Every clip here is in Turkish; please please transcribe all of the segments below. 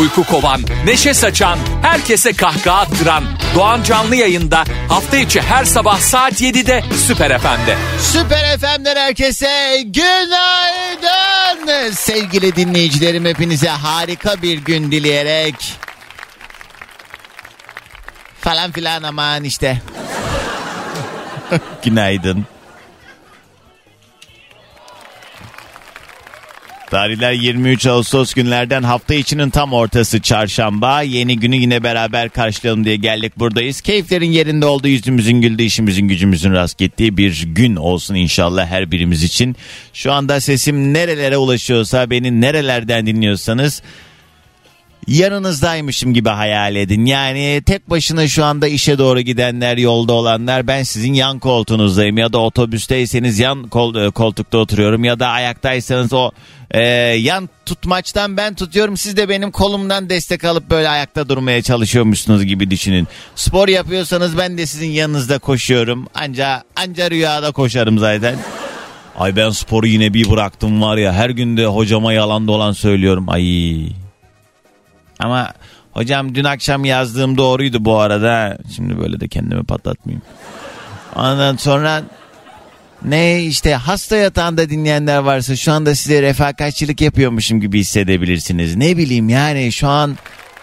Uyku kovan, neşe saçan, herkese kahkaha attıran Doğan Canlı yayında hafta içi her sabah saat 7'de Süper FM'de. Süper FM'den herkese günaydın. Sevgili dinleyicilerim hepinize harika bir gün dileyerek falan filan aman işte. günaydın. Tarihler 23 Ağustos günlerden hafta içinin tam ortası çarşamba. Yeni günü yine beraber karşılayalım diye geldik buradayız. Keyiflerin yerinde olduğu yüzümüzün güldüğü işimizin gücümüzün rast gittiği bir gün olsun inşallah her birimiz için. Şu anda sesim nerelere ulaşıyorsa beni nerelerden dinliyorsanız yanınızdaymışım gibi hayal edin. Yani tek başına şu anda işe doğru gidenler, yolda olanlar ben sizin yan koltuğunuzdayım ya da otobüsteyseniz yan kol, e, koltukta oturuyorum ya da ayaktaysanız o e, yan tutmaçtan ben tutuyorum siz de benim kolumdan destek alıp böyle ayakta durmaya çalışıyormuşsunuz gibi düşünün. Spor yapıyorsanız ben de sizin yanınızda koşuyorum. Anca anca rüyada koşarım zaten. Ay ben sporu yine bir bıraktım var ya her günde hocama yalan dolan söylüyorum. Ay ama hocam dün akşam yazdığım doğruydu bu arada. Şimdi böyle de kendimi patlatmayayım. Ondan sonra ne işte hasta yatağında dinleyenler varsa şu anda size refakatçilik yapıyormuşum gibi hissedebilirsiniz. Ne bileyim yani şu an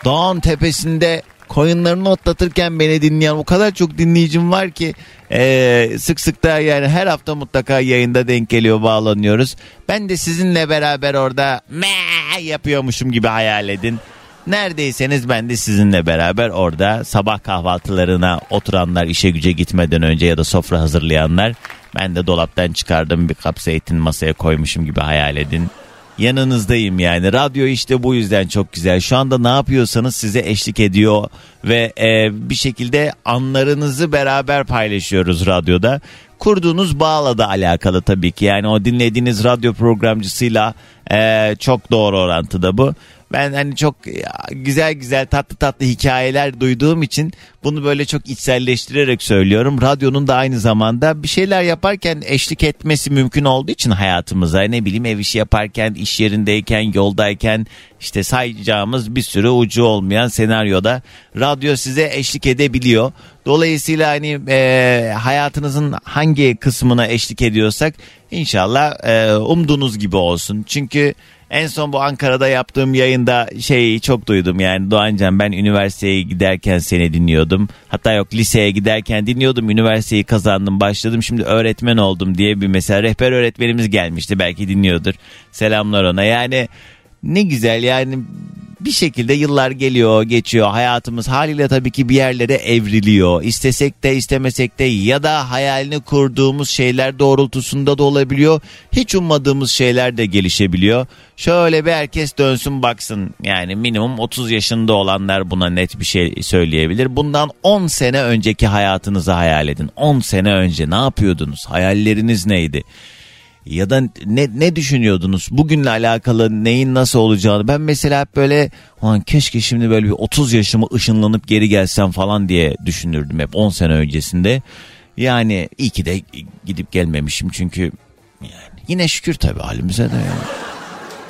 dağın tepesinde koyunlarını otlatırken beni dinleyen o kadar çok dinleyicim var ki e, sık sık da yani her hafta mutlaka yayında denk geliyor bağlanıyoruz. Ben de sizinle beraber orada me yapıyormuşum gibi hayal edin. Neredeyseniz ben de sizinle beraber orada sabah kahvaltılarına oturanlar işe güce gitmeden önce ya da sofra hazırlayanlar ben de dolaptan çıkardım bir kap zeytin masaya koymuşum gibi hayal edin. Yanınızdayım yani. Radyo işte bu yüzden çok güzel. Şu anda ne yapıyorsanız size eşlik ediyor ve e, bir şekilde anlarınızı beraber paylaşıyoruz radyoda. Kurduğunuz bağla da alakalı tabii ki. Yani o dinlediğiniz radyo programcısıyla e, çok doğru orantıda bu. Ben hani çok güzel güzel tatlı tatlı hikayeler duyduğum için bunu böyle çok içselleştirerek söylüyorum. Radyonun da aynı zamanda bir şeyler yaparken eşlik etmesi mümkün olduğu için hayatımıza ne bileyim ev işi yaparken, iş yerindeyken, yoldayken işte sayacağımız bir sürü ucu olmayan senaryoda radyo size eşlik edebiliyor. Dolayısıyla hani e, hayatınızın hangi kısmına eşlik ediyorsak inşallah e, umduğunuz gibi olsun. Çünkü en son bu Ankara'da yaptığım yayında şeyi çok duydum yani. Doğancan ben üniversiteye giderken seni dinliyordum. Hatta yok liseye giderken dinliyordum. Üniversiteyi kazandım başladım. Şimdi öğretmen oldum diye bir mesela rehber öğretmenimiz gelmişti. Belki dinliyordur. Selamlar ona. Yani ne güzel yani bir şekilde yıllar geliyor geçiyor hayatımız haliyle tabii ki bir yerlere evriliyor. İstesek de istemesek de ya da hayalini kurduğumuz şeyler doğrultusunda da olabiliyor. Hiç ummadığımız şeyler de gelişebiliyor. Şöyle bir herkes dönsün baksın yani minimum 30 yaşında olanlar buna net bir şey söyleyebilir. Bundan 10 sene önceki hayatınızı hayal edin. 10 sene önce ne yapıyordunuz? Hayalleriniz neydi? Ya da ne ne düşünüyordunuz? Bugünle alakalı neyin nasıl olacağını? Ben mesela hep böyle Ulan keşke şimdi böyle bir 30 yaşımı ışınlanıp geri gelsem falan diye düşünürdüm hep 10 sene öncesinde. Yani iyi ki de gidip gelmemişim çünkü yani yine şükür tabii halimize de yani.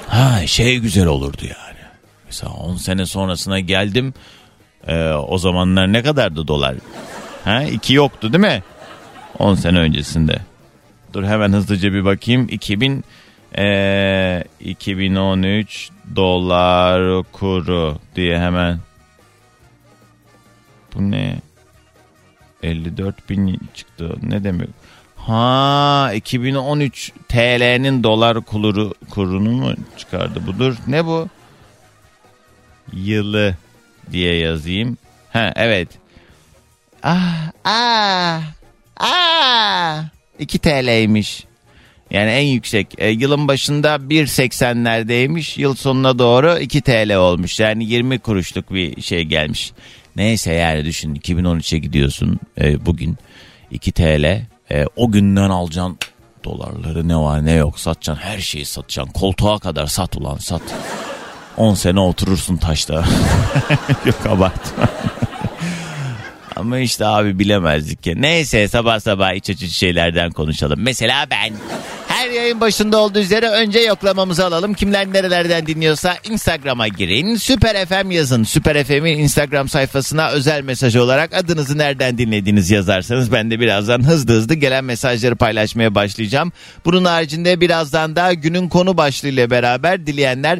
ha şey güzel olurdu yani. Mesela 10 sene sonrasına geldim ee, o zamanlar ne kadardı dolar? Ha iki yoktu değil mi? 10 sene öncesinde Dur hemen hızlıca bir bakayım. 2000 e, 2013 dolar kuru diye hemen. Bu ne? 54 bin çıktı. Ne demek? Ha 2013 TL'nin dolar kuru, kurunu mu çıkardı budur? Ne bu? Yılı diye yazayım. Ha evet. Ah ah ah 2 TL'ymiş. Yani en yüksek. E, yılın başında 1.80'lerdeymiş. Yıl sonuna doğru 2 TL olmuş. Yani 20 kuruşluk bir şey gelmiş. Neyse yani düşün 2013'e gidiyorsun e, bugün 2 TL. E, o günden alacaksın dolarları ne var ne yok satacaksın her şeyi satacaksın. Koltuğa kadar sat ulan sat. 10 sene oturursun taşta. Yok abartma. Ama işte abi bilemezdik ki. Neyse sabah sabah iç açıcı şeylerden konuşalım. Mesela ben. Her yayın başında olduğu üzere önce yoklamamızı alalım. Kimler nerelerden dinliyorsa Instagram'a girin. Süper FM yazın. Süper FM'in Instagram sayfasına özel mesaj olarak adınızı nereden dinlediğiniz yazarsanız ben de birazdan hızlı hızlı gelen mesajları paylaşmaya başlayacağım. Bunun haricinde birazdan da günün konu başlığıyla beraber dileyenler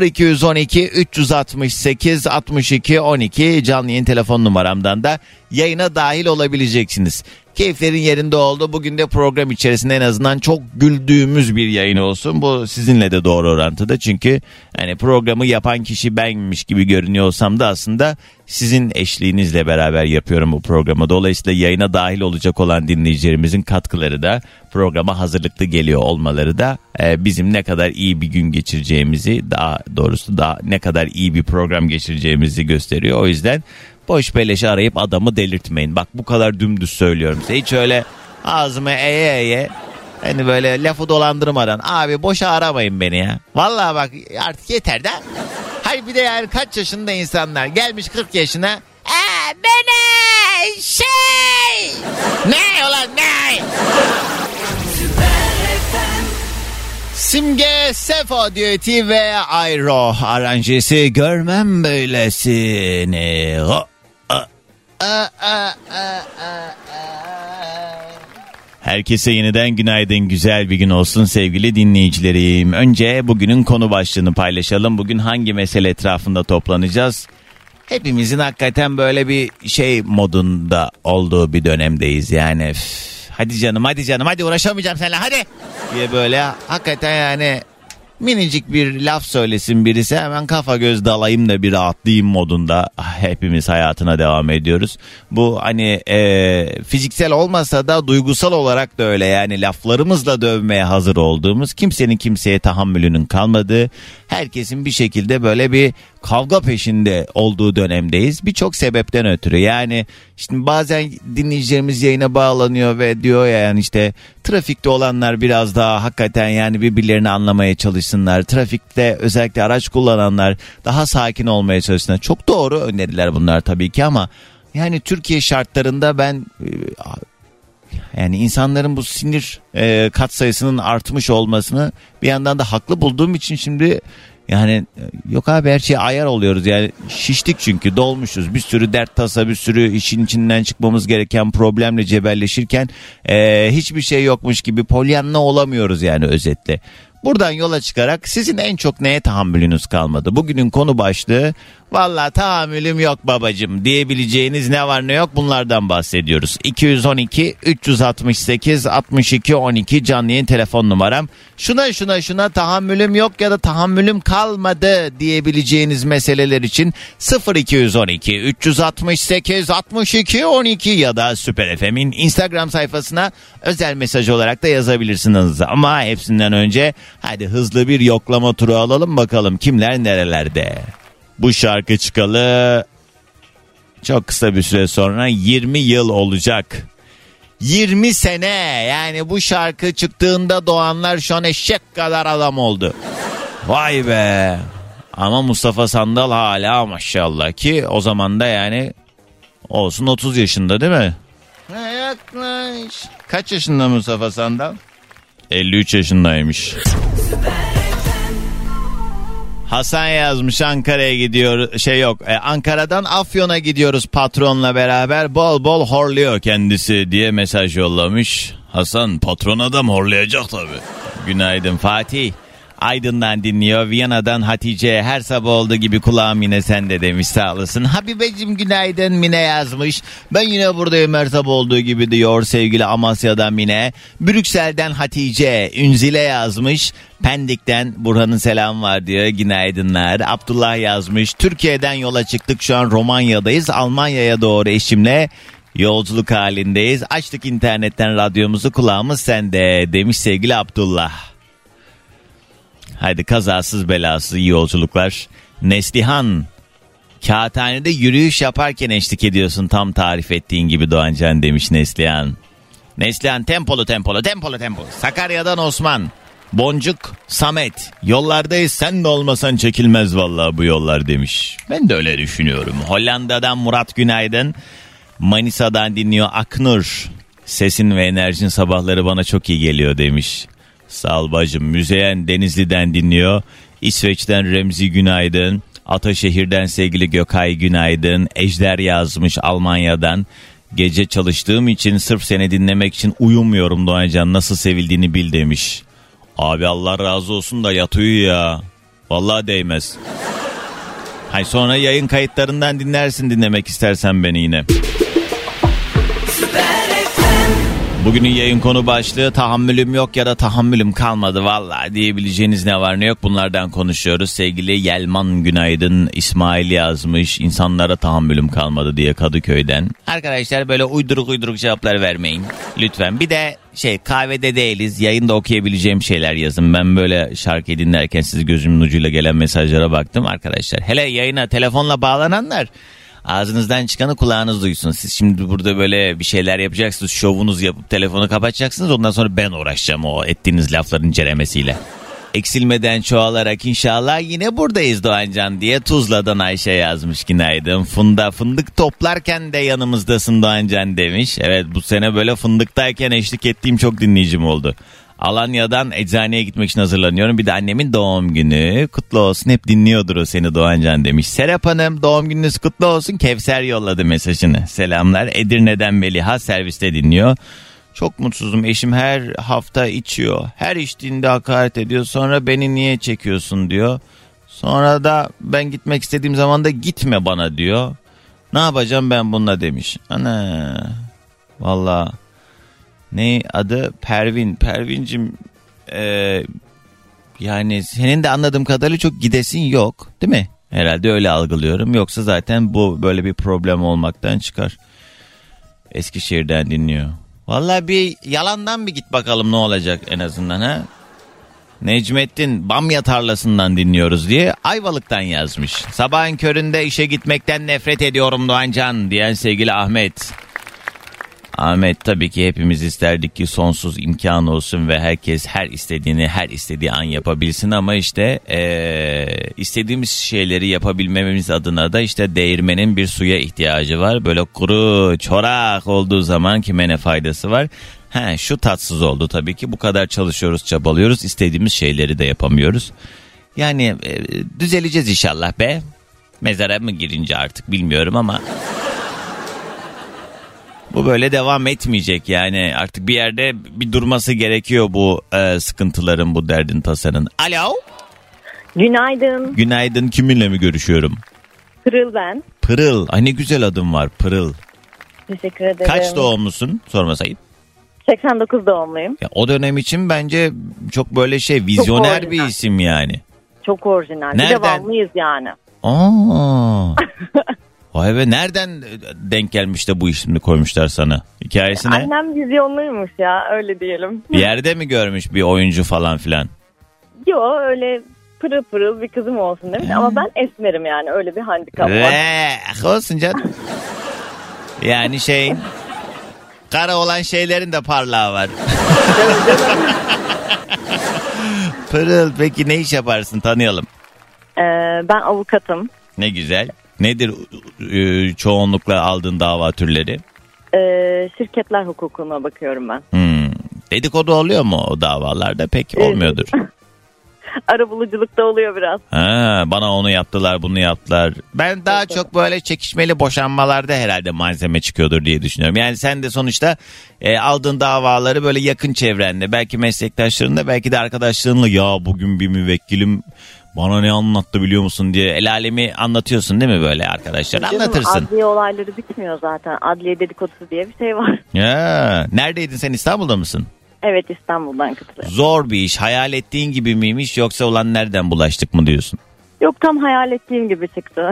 0212 368 62 12 canlı yayın telefon numaramdan da yayına dahil olabileceksiniz. Keyiflerin yerinde oldu. Bugün de program içerisinde en azından çok güldüğümüz bir yayın olsun. Bu sizinle de doğru orantıda. Çünkü hani programı yapan kişi benmiş gibi görünüyor olsam da aslında sizin eşliğinizle beraber yapıyorum bu programı. Dolayısıyla yayına dahil olacak olan dinleyicilerimizin katkıları da programa hazırlıklı geliyor olmaları da e, bizim ne kadar iyi bir gün geçireceğimizi daha doğrusu daha ne kadar iyi bir program geçireceğimizi gösteriyor. O yüzden boş beleş arayıp adamı delirtmeyin. Bak bu kadar dümdüz söylüyorum size. Hiç öyle ağzıma eye eye hani böyle lafı dolandırmadan abi boşa aramayın beni ya. Vallahi bak artık yeter de. Hayır bir de yani kaç yaşında insanlar gelmiş 40 yaşına. Ee, beni şey ne ulan ne? Simge Sefo düeti ve Ayro aranjesi görmem böylesini. O, a, a, a, a, a, Herkese yeniden günaydın güzel bir gün olsun sevgili dinleyicilerim. Önce bugünün konu başlığını paylaşalım. Bugün hangi mesele etrafında toplanacağız? Hepimizin hakikaten böyle bir şey modunda olduğu bir dönemdeyiz yani. Hadi canım hadi canım hadi uğraşamayacağım seninle hadi diye böyle hakikaten yani minicik bir laf söylesin birisi hemen kafa göz dalayım da bir rahatlayayım modunda hepimiz hayatına devam ediyoruz. Bu hani e, fiziksel olmasa da duygusal olarak da öyle yani laflarımızla dövmeye hazır olduğumuz kimsenin kimseye tahammülünün kalmadığı herkesin bir şekilde böyle bir kavga peşinde olduğu dönemdeyiz. Birçok sebepten ötürü yani şimdi bazen dinleyicilerimiz yayına bağlanıyor ve diyor ya yani işte trafikte olanlar biraz daha hakikaten yani birbirlerini anlamaya çalışsınlar. Trafikte özellikle araç kullananlar daha sakin olmaya çalışsınlar. Çok doğru öneriler bunlar tabii ki ama yani Türkiye şartlarında ben e, yani insanların bu sinir e, kat sayısının artmış olmasını bir yandan da haklı bulduğum için şimdi yani e, yok abi her şeye ayar oluyoruz yani şiştik çünkü dolmuşuz bir sürü dert tasa bir sürü işin içinden çıkmamız gereken problemle cebelleşirken e, hiçbir şey yokmuş gibi polyanla olamıyoruz yani özetle. Buradan yola çıkarak sizin en çok neye tahammülünüz kalmadı? Bugünün konu başlığı valla tahammülüm yok babacım diyebileceğiniz ne var ne yok bunlardan bahsediyoruz. 212 368 62 12 canlı yayın telefon numaram. Şuna şuna şuna tahammülüm yok ya da tahammülüm kalmadı diyebileceğiniz meseleler için 0212 368 62 12 ya da Süper FM'in Instagram sayfasına özel mesaj olarak da yazabilirsiniz. Ama hepsinden önce hadi hızlı bir yoklama turu alalım bakalım kimler nerelerde. Bu şarkı çıkalı çok kısa bir süre sonra 20 yıl olacak. 20 sene yani bu şarkı çıktığında doğanlar şu an eşek kadar adam oldu. Vay be. Ama Mustafa Sandal hala maşallah ki o zaman da yani olsun 30 yaşında değil mi? Yaklaş. Kaç yaşında Mustafa Sandal? 53 yaşındaymış. Hasan yazmış Ankara'ya gidiyor şey yok e, Ankara'dan Afyon'a gidiyoruz patronla beraber bol bol horluyor kendisi diye mesaj yollamış. Hasan patron adam horlayacak tabi. Günaydın Fatih. Aydın'dan dinliyor. Viyana'dan Hatice her sabah olduğu gibi kulağım yine sende demiş sağ olasın. Habibeciğim günaydın Mine yazmış. Ben yine buradayım her sabah olduğu gibi diyor sevgili Amasya'dan Mine. Brüksel'den Hatice Ünzile yazmış. Pendik'ten Burhan'ın selam var diyor. Günaydınlar. Abdullah yazmış. Türkiye'den yola çıktık şu an Romanya'dayız. Almanya'ya doğru eşimle yolculuk halindeyiz. Açtık internetten radyomuzu kulağımız sende demiş sevgili Abdullah. Haydi kazasız belasız iyi yolculuklar. Neslihan Kağıthanede yürüyüş yaparken eşlik ediyorsun tam tarif ettiğin gibi Doğancan demiş Neslihan. Neslihan tempolu tempolu tempolu tempolu. Sakarya'dan Osman. Boncuk Samet yollardayız sen de olmasan çekilmez vallahi bu yollar demiş. Ben de öyle düşünüyorum. Hollanda'dan Murat Günaydın. Manisa'dan dinliyor Aknur. Sesin ve enerjin sabahları bana çok iyi geliyor demiş. Sağ ol bacım. Müzeyen Denizli'den dinliyor. İsveç'ten Remzi Günaydın. Ataşehir'den sevgili Gökay Günaydın. Ejder yazmış Almanya'dan. Gece çalıştığım için sırf seni dinlemek için uyumuyorum Doğancan. Nasıl sevildiğini bil demiş. Abi Allah razı olsun da yat uyu ya. Vallahi değmez. Hay sonra yayın kayıtlarından dinlersin dinlemek istersen beni yine. Bugünün yayın konu başlığı tahammülüm yok ya da tahammülüm kalmadı valla diyebileceğiniz ne var ne yok bunlardan konuşuyoruz. Sevgili Yelman Günaydın İsmail yazmış insanlara tahammülüm kalmadı diye Kadıköy'den. Arkadaşlar böyle uyduruk uyduruk cevaplar vermeyin lütfen. Bir de şey kahvede değiliz yayında okuyabileceğim şeyler yazın. Ben böyle şarkı dinlerken sizi gözümün ucuyla gelen mesajlara baktım arkadaşlar. Hele yayına telefonla bağlananlar Ağzınızdan çıkanı kulağınız duysun. Siz şimdi burada böyle bir şeyler yapacaksınız. Şovunuz yapıp telefonu kapatacaksınız. Ondan sonra ben uğraşacağım o ettiğiniz lafların ceremesiyle. Eksilmeden çoğalarak inşallah yine buradayız Doğancan diye Tuzla'dan Ayşe yazmış günaydın. Funda fındık toplarken de yanımızdasın Doğancan demiş. Evet bu sene böyle fındıktayken eşlik ettiğim çok dinleyicim oldu. Alanya'dan eczaneye gitmek için hazırlanıyorum. Bir de annemin doğum günü. Kutlu olsun. Hep dinliyordur o seni Doğancan demiş. Serap Hanım doğum gününüz kutlu olsun. Kevser yolladı mesajını. Selamlar. Edirne'den Meliha serviste dinliyor. Çok mutsuzum. Eşim her hafta içiyor. Her içtiğinde hakaret ediyor. Sonra beni niye çekiyorsun diyor. Sonra da ben gitmek istediğim zaman da gitme bana diyor. Ne yapacağım ben bununla demiş. Ana. Vallahi ne adı Pervin. Pervincim e, yani senin de anladığım kadarıyla çok gidesin yok değil mi? Herhalde öyle algılıyorum. Yoksa zaten bu böyle bir problem olmaktan çıkar. Eskişehir'den dinliyor. Vallahi bir yalandan bir git bakalım ne olacak en azından ha. Necmettin Bamya tarlasından dinliyoruz diye Ayvalık'tan yazmış. Sabahın köründe işe gitmekten nefret ediyorum Doğancan diyen sevgili Ahmet. Ahmet tabii ki hepimiz isterdik ki sonsuz imkan olsun ve herkes her istediğini her istediği an yapabilsin ama işte ee, istediğimiz şeyleri yapabilmemiz adına da işte değirmenin bir suya ihtiyacı var. Böyle kuru çorak olduğu zaman kime ne faydası var? He, şu tatsız oldu tabii ki bu kadar çalışıyoruz çabalıyoruz istediğimiz şeyleri de yapamıyoruz. Yani e, düzeleceğiz inşallah be. Mezara mı girince artık bilmiyorum ama bu böyle devam etmeyecek yani artık bir yerde bir durması gerekiyor bu e, sıkıntıların bu derdin tasanın. Alo. Günaydın. Günaydın kiminle mi görüşüyorum? Pırıl ben. Pırıl. Ay ne güzel adım var Pırıl. Teşekkür ederim. Kaç doğumlusun sormasayım. 89 doğumluyum. Ya, o dönem için bence çok böyle şey vizyoner bir isim yani. Çok orijinal. Bir Nereden? de Vanlıyız yani. Aa. Vay be nereden denk gelmiş de bu ismini koymuşlar sana? Hikayesi ne? Annem vizyonluymuş ya öyle diyelim. Bir yerde mi görmüş bir oyuncu falan filan? Yo öyle pırıl pırıl bir kızım olsun demiş ama ben esmerim yani öyle bir handikap var. Ve olsun canım. Yani şey kara olan şeylerin de parlağı var. Pırıl peki ne iş yaparsın tanıyalım. Ee, ben avukatım. Ne güzel. Nedir e, çoğunlukla aldığın dava türleri? Ee, şirketler hukukuna bakıyorum ben. Hmm. Dedikodu oluyor mu o davalarda? Pek Evet. olmuyordur. Arabuluculukta oluyor biraz. Ha, bana onu yaptılar bunu yaptılar. Ben daha Evet, çok böyle çekişmeli boşanmalarda herhalde malzeme çıkıyordur diye düşünüyorum. Yani sen de sonuçta e, aldığın davaları böyle yakın çevrenle belki meslektaşlarınla belki de arkadaşlarınla ya bugün bir müvekkilim bana ne anlattı biliyor musun diye el alemi anlatıyorsun değil mi böyle arkadaşlar Canım, anlatırsın. Adliye olayları bitmiyor zaten. Adliye dedikodusu diye bir şey var. Ya, neredeydin sen İstanbul'da mısın? Evet İstanbul'dan katılıyorum. Zor bir iş hayal ettiğin gibi miymiş yoksa ulan nereden bulaştık mı diyorsun? Yok tam hayal ettiğim gibi çıktı.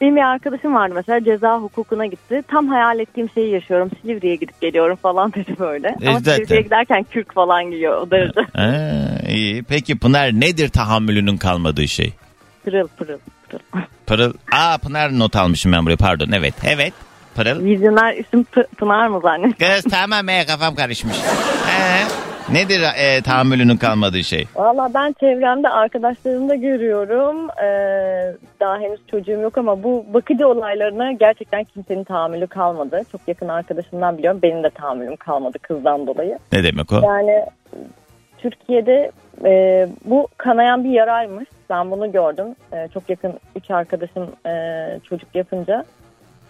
Benim bir arkadaşım vardı mesela ceza hukukuna gitti. Tam hayal ettiğim şeyi yaşıyorum. Silivri'ye gidip geliyorum falan dedi böyle. E, Ama zaten. Silivri'ye giderken kürk falan giyiyor o derece. Ha, iyi. Peki Pınar nedir tahammülünün kalmadığı şey? pırıl pırıl pırıl. Pırıl. Aa Pınar not almışım ben buraya pardon. Evet. Evet. Pırıl. Vizyoner isim P- Pınar mı zannet? Kız tamam he kafam karışmış. He. Nedir e, tahammülünün kalmadığı şey? Valla ben çevremde arkadaşlarımda görüyorum. Ee, daha henüz çocuğum yok ama bu bakıcı olaylarına gerçekten kimsenin tahammülü kalmadı. Çok yakın arkadaşımdan biliyorum. Benim de tahammülüm kalmadı kızdan dolayı. Ne demek o? Yani Türkiye'de e, bu kanayan bir yaraymış. Ben bunu gördüm. E, çok yakın üç arkadaşım e, çocuk yapınca.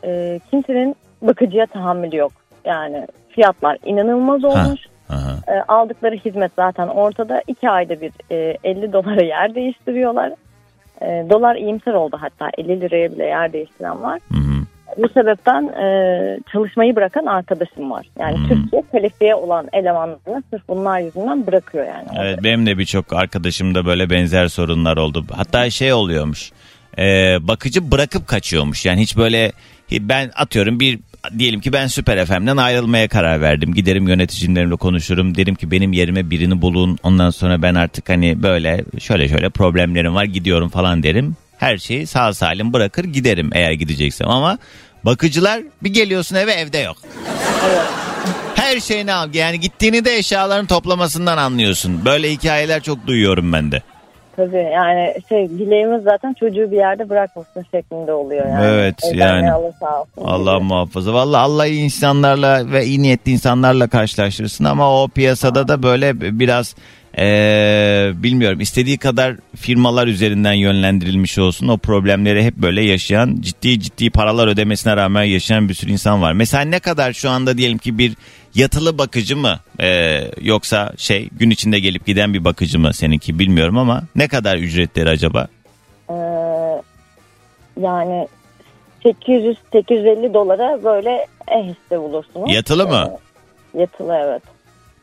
E, kimsenin bakıcıya tahammülü yok. Yani fiyatlar inanılmaz olmuş. Aha. E, aldıkları hizmet zaten ortada. İki ayda bir e, 50 dolara yer değiştiriyorlar. E, dolar iyimser oldu hatta 50 liraya bile yer değiştiren var. Hı hı. Bu sebepten e, çalışmayı bırakan arkadaşım var. Yani Hmm. Türkiye kalifiye olan elemanlarını sırf bunlar yüzünden bırakıyor yani. Evet benim de birçok arkadaşımda böyle benzer sorunlar oldu. Hatta şey oluyormuş. e, bakıcı bırakıp kaçıyormuş. Yani hiç böyle ben atıyorum bir diyelim ki ben Süper FM'den ayrılmaya karar verdim. Giderim yöneticimlerimle konuşurum. Derim ki benim yerime birini bulun. Ondan sonra ben artık hani böyle şöyle şöyle problemlerim var gidiyorum falan derim. Her şeyi sağ salim bırakır giderim eğer gideceksem ama bakıcılar bir geliyorsun eve evde yok. Her şeyini al. Yani gittiğini de eşyalarını toplamasından anlıyorsun. Böyle hikayeler çok duyuyorum ben de. Tabii yani şey dileğimiz zaten çocuğu bir yerde bırakmasın şeklinde oluyor yani. Evet, Evden yani. Allah muhafaza. Vallahi Allah iyi insanlarla ve iyi niyetli insanlarla karşılaştırsın ama o piyasada da böyle biraz eee, bilmiyorum istediği kadar firmalar üzerinden yönlendirilmiş olsun o problemleri hep böyle yaşayan ciddi ciddi paralar ödemesine rağmen yaşayan bir sürü insan var. Mesela ne kadar şu anda diyelim ki bir yatılı bakıcı mı eee, yoksa şey gün içinde gelip giden bir bakıcı mı seninki bilmiyorum ama ne kadar ücretleri acaba? Ee, yani 800-850 dolara böyle eh işte bulursunuz. Yatılı mı? Ee, yatılı evet.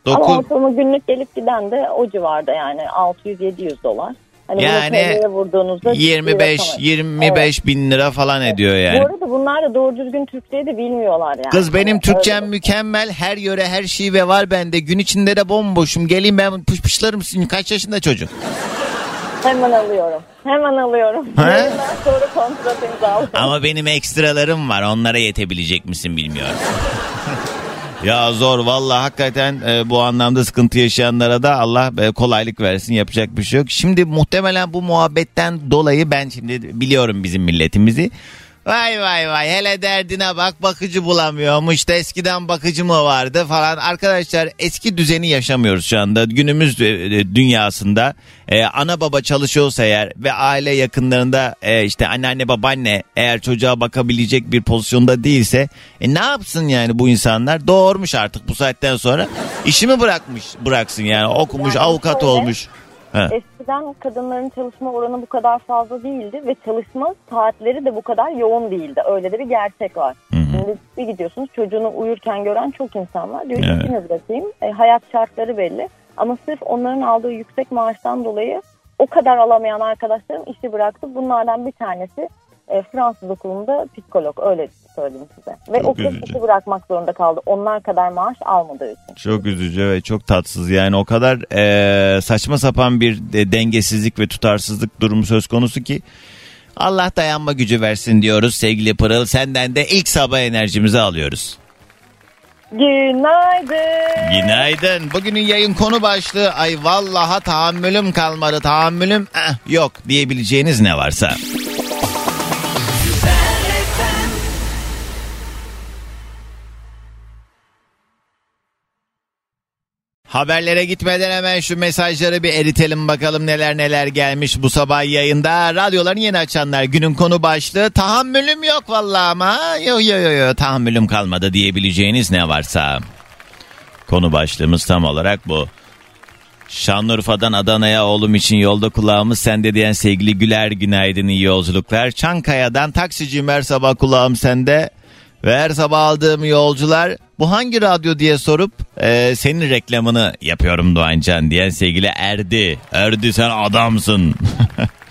Ama Dokuz ortalama günlük gelip giden de o civarda yani 600-700 dolar. Hani Yani TL'ye vurduğunuzda bir 25 rakam. 25 bin lira falan ediyor yani. Bu arada bunlar da doğru düzgün Türkçeyi de bilmiyorlar yani. Kız benim Hani Türkçem öyle. mükemmel. Her yöre her şey ve var bende. Gün içinde de bomboşum. Geleyim ben pışpışlarım sizin. Kaç yaşında çocuk? Hemen alıyorum. Hemen alıyorum. He? Sonra kontratınızı alıyorum. Ama benim ekstralarım var. Onlara yetebilecek misin bilmiyorum. ya zor vallahi hakikaten e, bu anlamda sıkıntı yaşayanlara da Allah e, kolaylık versin yapacak bir şey yok. Şimdi muhtemelen bu muhabbetten dolayı ben şimdi biliyorum bizim milletimizi. Vay vay vay hele derdine bak bakıcı bulamıyormuş da eskiden bakıcı mı vardı falan. Arkadaşlar eski düzeni yaşamıyoruz şu anda. Günümüz e, e, dünyasında e, ana baba çalışıyorsa eğer ve aile yakınlarında e, işte anneanne babaanne eğer çocuğa bakabilecek bir pozisyonda değilse e, ne yapsın yani bu insanlar? Doğurmuş artık bu saatten sonra. işimi bırakmış bıraksın yani okumuş Yani avukat şöyle- olmuş. Ha. Eskiden kadınların çalışma oranı bu kadar fazla değildi ve çalışma saatleri de bu kadar yoğun değildi. Öyle de bir gerçek var. Hı hı. Şimdi bir gidiyorsunuz çocuğunu uyurken gören çok insan var. Diyor Evet. işimi bırakayım. E, hayat şartları belli. Ama sırf onların aldığı yüksek maaştan dolayı o kadar alamayan arkadaşlarım işi bıraktı. Bunlardan bir tanesi e, Fransız okulunda psikolog öyle söyleyeyim size. Ve Çok okul üzücü. bırakmak zorunda kaldı. Onlar kadar maaş almadığı için. Çok üzücü ve çok tatsız yani o kadar eee, saçma sapan bir de dengesizlik ve tutarsızlık durumu söz konusu ki Allah dayanma gücü versin diyoruz sevgili Pırıl senden de ilk sabah enerjimizi alıyoruz. Günaydın. Günaydın. Bugünün yayın konu başlığı ay vallaha tahammülüm kalmadı tahammülüm eh, yok diyebileceğiniz ne varsa. Haberlere gitmeden hemen şu mesajları bir eritelim bakalım neler neler gelmiş bu sabah yayında. Radyoların yeni açanlar günün konu başlığı tahammülüm yok vallahi ama yo yo yo yo tahammülüm kalmadı diyebileceğiniz ne varsa. Konu başlığımız tam olarak bu. Şanlıurfa'dan Adana'ya oğlum için yolda kulağımız sende diyen sevgili Güler günaydın iyi yolculuklar. Çankaya'dan taksiciyim her sabah kulağım sende. Ve her sabah aldığım yolcular bu hangi radyo diye sorup e, senin reklamını yapıyorum Doğancan diyen sevgili Erdi. Erdi sen adamsın.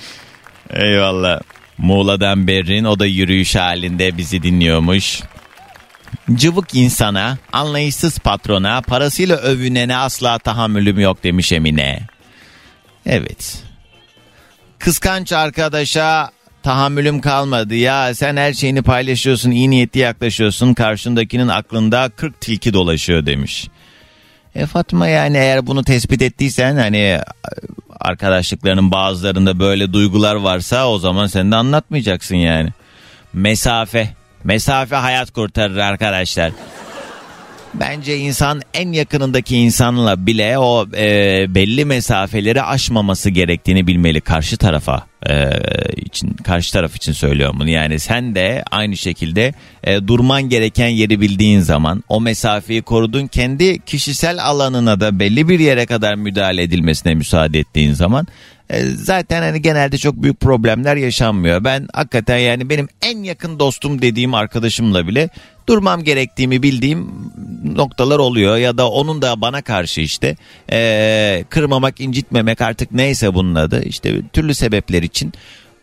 Eyvallah. Muğla'dan Berrin o da yürüyüş halinde bizi dinliyormuş. Cıvık insana, anlayışsız patrona, parasıyla övünene asla tahammülüm yok demiş Emine. Evet. Kıskanç arkadaşa tahammülüm kalmadı. Ya sen her şeyini paylaşıyorsun, iyi niyetli yaklaşıyorsun. Karşındakinin aklında 40 tilki dolaşıyor demiş. E Fatma yani eğer bunu tespit ettiysen hani arkadaşlıklarının bazılarında böyle duygular varsa o zaman sen de anlatmayacaksın yani. Mesafe. Mesafe hayat kurtarır arkadaşlar. Bence insan en yakınındaki insanla bile o e, belli mesafeleri aşmaması gerektiğini bilmeli karşı tarafa e, için karşı taraf için söylüyorum bunu. Yani sen de aynı şekilde e, durman gereken yeri bildiğin zaman o mesafeyi korudun kendi kişisel alanına da belli bir yere kadar müdahale edilmesine müsaade ettiğin zaman e, zaten hani genelde çok büyük problemler yaşanmıyor. Ben hakikaten yani benim en yakın dostum dediğim arkadaşımla bile durmam gerektiğimi bildiğim noktalar oluyor. Ya da onun da bana karşı işte e, kırmamak incitmemek artık neyse bunun adı işte türlü sebepler için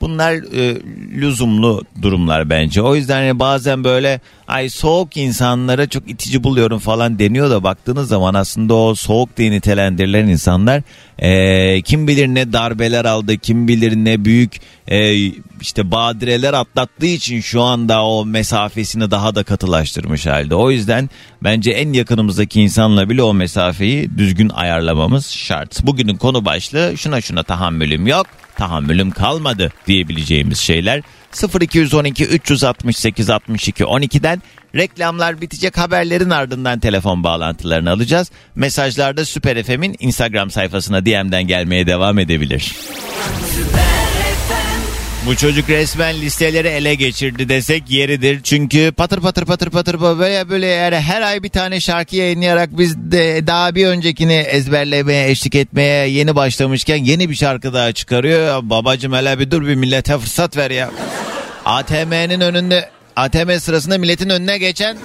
bunlar e, lüzumlu durumlar bence. O yüzden hani bazen böyle ay soğuk insanlara çok itici buluyorum falan deniyor da baktığınız zaman aslında o soğuk diye nitelendirilen insanlar e, kim bilir ne darbeler aldı kim bilir ne büyük e, işte badireler atlattığı için şu anda o mesafesini daha da katılaştırmış halde. O yüzden bence en yakınımızdaki insanla bile o mesafeyi düzgün ayarlamamız şart. Bugünün konu başlığı şuna şuna tahammülüm yok tahammülüm kalmadı diyebileceğimiz şeyler 0212 368 62 12'den reklamlar bitecek haberlerin ardından telefon bağlantılarını alacağız. Mesajlarda Süper FM'in Instagram sayfasına DM'den gelmeye devam edebilir. Bu çocuk resmen listeleri ele geçirdi desek yeridir. Çünkü patır patır patır patır böyle böyle yani her ay bir tane şarkı yayınlayarak biz de daha bir öncekini ezberlemeye eşlik etmeye yeni başlamışken yeni bir şarkı daha çıkarıyor. Babacım hele bir dur bir millete fırsat ver ya. ATM'nin önünde ATM sırasında milletin önüne geçen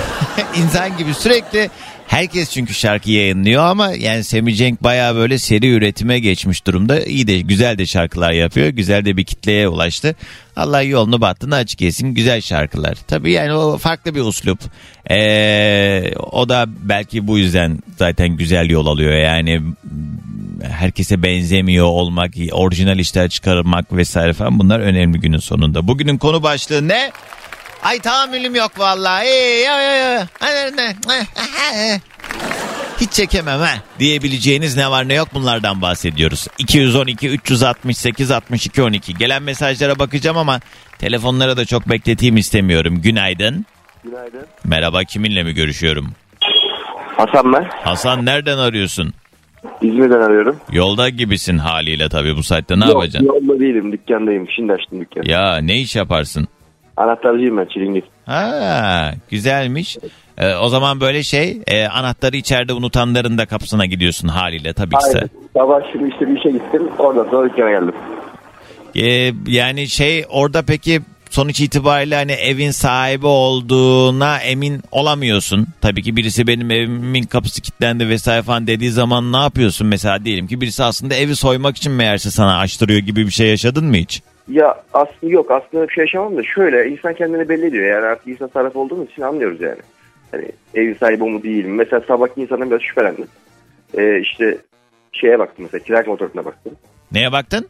insan gibi sürekli Herkes çünkü şarkı yayınlıyor ama yani Semih Cenk baya böyle seri üretime geçmiş durumda. İyi de güzel de şarkılar yapıyor. Güzel de bir kitleye ulaştı. Allah yolunu battığını açık etsin. Güzel şarkılar. Tabii yani o farklı bir uslup. Ee, o da belki bu yüzden zaten güzel yol alıyor. Yani herkese benzemiyor olmak, orijinal işler çıkarmak vesaire falan bunlar önemli günün sonunda. Bugünün konu başlığı ne? Ay tahammülüm yok vallahi. Hiç çekemem ha diyebileceğiniz ne var ne yok bunlardan bahsediyoruz. 212 368 62 12 gelen mesajlara bakacağım ama telefonlara da çok bekleteyim istemiyorum. Günaydın. Günaydın. Merhaba kiminle mi görüşüyorum? Hasan ben. Hasan nereden arıyorsun? İzmir'den arıyorum. Yolda gibisin haliyle tabii bu saatte ne Yok, yapacaksın? Yolda değilim dükkandayım. Şimdi açtım dükkanı. Ya ne iş yaparsın? Anahtarcıyım ben çilingir. Ha güzelmiş. Ee, o zaman böyle şey e, anahtarı içeride unutanların da kapısına gidiyorsun haliyle tabii ki. Aynen. Sabah şimdi işte bir işe gittim. Oradan sonra dükkana geldim. Ee, yani şey orada peki sonuç itibariyle hani evin sahibi olduğuna emin olamıyorsun. Tabii ki birisi benim evimin kapısı kilitlendi vesaire falan dediği zaman ne yapıyorsun mesela diyelim ki birisi aslında evi soymak için meğerse sana açtırıyor gibi bir şey yaşadın mı hiç? Ya aslında yok aslında bir şey yaşamam da şöyle insan kendini belli ediyor. Yani artık insan taraf olduğumuz için anlıyoruz yani. Hani evin sahibi mu değil mi? Mesela sabah insandan biraz şüphelendim. Ee, işte şeye baktım mesela kira kontratına baktım. Neye baktın?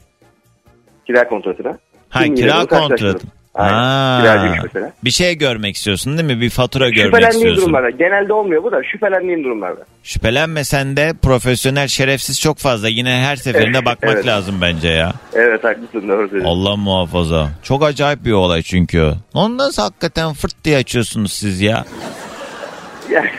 Kira kontratına. Ha Kim kira kontratı. Ha. Kiracıymış mesela. Bir şey görmek istiyorsun değil mi? Bir fatura görmek Şüphelendiğim istiyorsun. durumlarda. Genelde olmuyor bu da şüphelendiğim durumlarda. Şüphelenmesen de profesyonel şerefsiz çok fazla. Yine her seferinde Evet, bakmak evet. lazım bence ya. Evet haklısın doğru söylüyorsun. Allah muhafaza. Çok acayip bir olay çünkü. Onu nasıl hakikaten fırt diye açıyorsunuz siz ya? Yani,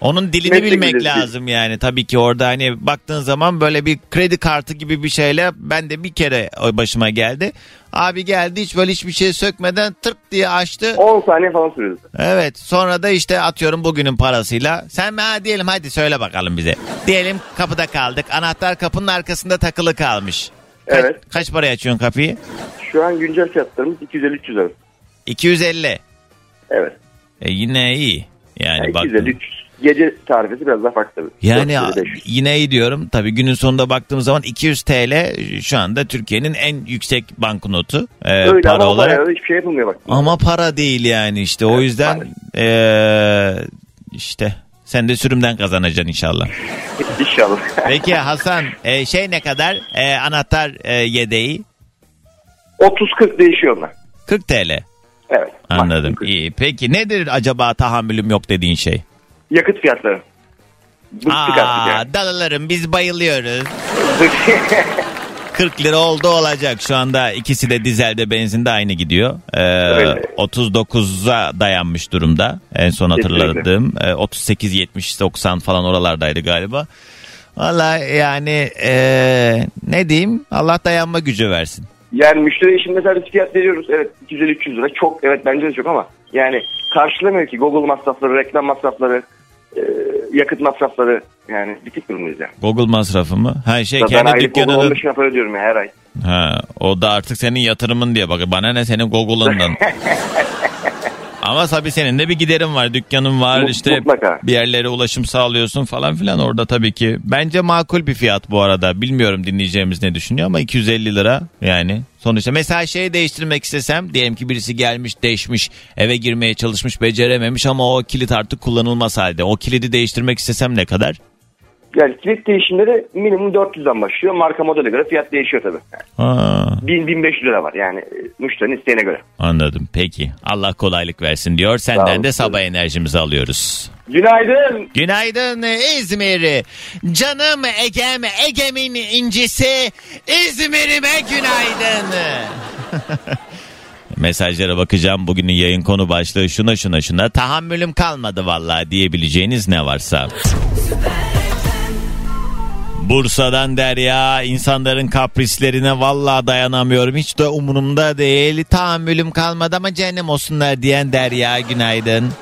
Onun dilini Meslek bilmek bilirsin. lazım yani. Tabii ki orada hani baktığın zaman böyle bir kredi kartı gibi bir şeyle ben de bir kere başıma geldi. Abi geldi hiç böyle hiçbir şey sökmeden tırt diye açtı. 10 saniye falan sürüyordu. Evet sonra da işte atıyorum bugünün parasıyla. Sen ha diyelim hadi söyle bakalım bize. Diyelim kapıda kaldık. Anahtar kapının arkasında takılı kalmış. Kaç, Evet. Kaç paraya açıyorsun kapıyı? Şu an güncel fiyatlarımız 250-300 arası. 250. Evet. E yine iyi. Yani Yani baktın. 250-300. Gece tarifesi biraz daha farklı tabii. Yani 450-500. yine iyi diyorum. Tabii günün sonunda baktığım zaman 200 TL şu anda Türkiye'nin en yüksek banknotu e, Öyle para ama olarak. hiçbir şey yapılmıyor bak. Ama para değil yani işte o Evet, yüzden maalesef. e, işte sen de sürümden kazanacaksın inşallah. İnşallah. Peki Hasan e, şey ne kadar E, anahtar e, yedeği 30-40 değişiyor onlar. 40 TL. Evet. Anladım. maksimum 40. İyi. Peki nedir acaba tahammülüm yok dediğin şey? Yakıt fiyatları. Bıktık artık Aa, dalalarım biz bayılıyoruz. 40 lira oldu olacak. Şu anda ikisi de dizelde benzinde aynı gidiyor. Ee, Öyle. 39'a dayanmış durumda. En son hatırladığım. Ee, 38, 70, 90 falan oralardaydı galiba. Valla yani ee, ne diyeyim Allah dayanma gücü versin. Yani müşteriye şimdi biz fiyat veriyoruz. Evet 250-300 lira çok evet bence de çok ama yani karşılamıyor ki Google masrafları, reklam masrafları, e, yakıt masrafları yani bitik durumdayız yani. Google masrafı mı? Ha şey ben kendi aylık Google dükkanını 15 bin para ödüyorum ya her ay. Ha, o da artık senin yatırımın diye bak. Bana ne senin Google'ından. Ama tabii senin de bir giderin var. Dükkanın var Mut- işte mutlaka. bir yerlere ulaşım sağlıyorsun falan filan orada tabii ki. Bence makul bir fiyat bu arada. Bilmiyorum dinleyeceğimiz ne düşünüyor ama 250 lira yani. Sonuçta mesela şeyi değiştirmek istesem diyelim ki birisi gelmiş değişmiş eve girmeye çalışmış becerememiş ama o kilit artık kullanılmaz halde. O kilidi değiştirmek istesem ne kadar? Yani kilit değişimleri minimum 400'den başlıyor. Marka modele göre fiyat değişiyor tabii. Yani Ha, 1000-1500 lira var yani e, müşterinin isteğine göre. anladım peki. Allah kolaylık versin diyor. Senden de sabah enerjimizi alıyoruz. Günaydın. Günaydın İzmir. Canım Egem, Egem'in incisi İzmir'ime günaydın. Mesajlara bakacağım. Bugünün yayın konu başlığı şuna şuna şuna. Tahammülüm kalmadı vallahi diyebileceğiniz ne varsa. Bursa'dan Derya insanların kaprislerine vallahi dayanamıyorum. Hiç de umurumda değil. Tahammülüm kalmadı ama cehennem olsunlar diyen Derya günaydın.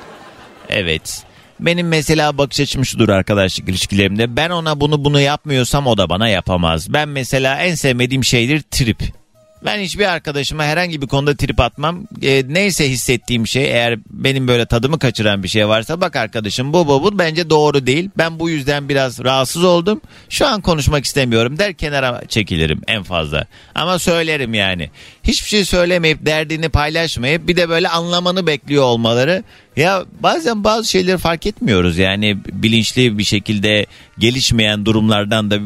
Evet. Benim mesela bakış açım şudur arkadaşlık ilişkilerimde. Ben ona bunu bunu yapmıyorsam o da bana yapamaz. Ben mesela en sevmediğim şeydir trip. Ben hiçbir arkadaşıma herhangi bir konuda trip atmam. E, neyse hissettiğim şey eğer benim böyle tadımı kaçıran bir şey varsa bak arkadaşım bu bu bu bence doğru değil. Ben bu yüzden biraz rahatsız oldum. Şu an konuşmak istemiyorum der kenara çekilirim en fazla. Ama söylerim yani. Hiçbir şey söylemeyip derdini paylaşmayıp bir de böyle anlamanı bekliyor olmaları. Ya bazen bazı şeyleri fark etmiyoruz yani bilinçli bir şekilde gelişmeyen durumlardan da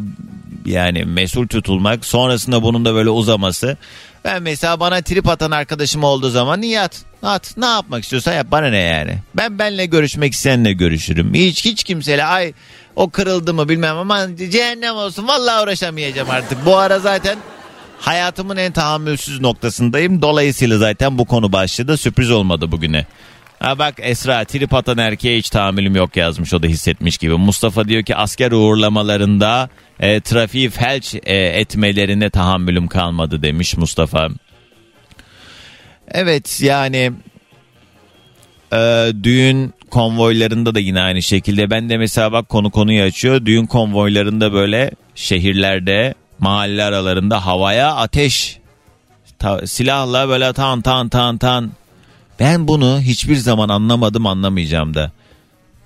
yani mesul tutulmak sonrasında bunun da böyle uzaması. Ben mesela bana trip atan arkadaşım olduğu zaman niye at? At. Ne yapmak istiyorsan yap. Bana ne yani? Ben benle görüşmek isteyenle görüşürüm. Hiç hiç kimseyle ay o kırıldı mı bilmem ama cehennem olsun. Vallahi uğraşamayacağım artık. Bu ara zaten hayatımın en tahammülsüz noktasındayım. Dolayısıyla zaten bu konu başladı. Sürpriz olmadı bugüne. Ha bak Esra trip atan erkeğe hiç tahammülüm yok yazmış o da hissetmiş gibi. Mustafa diyor ki asker uğurlamalarında e, trafiği felç e, etmelerine tahammülüm kalmadı demiş Mustafa. Evet yani e, düğün konvoylarında da yine aynı şekilde. Ben de mesela bak konu konuyu açıyor. Düğün konvoylarında böyle şehirlerde mahalle aralarında havaya ateş ta- silahla böyle tan tan tan tan ben bunu hiçbir zaman anlamadım anlamayacağım da.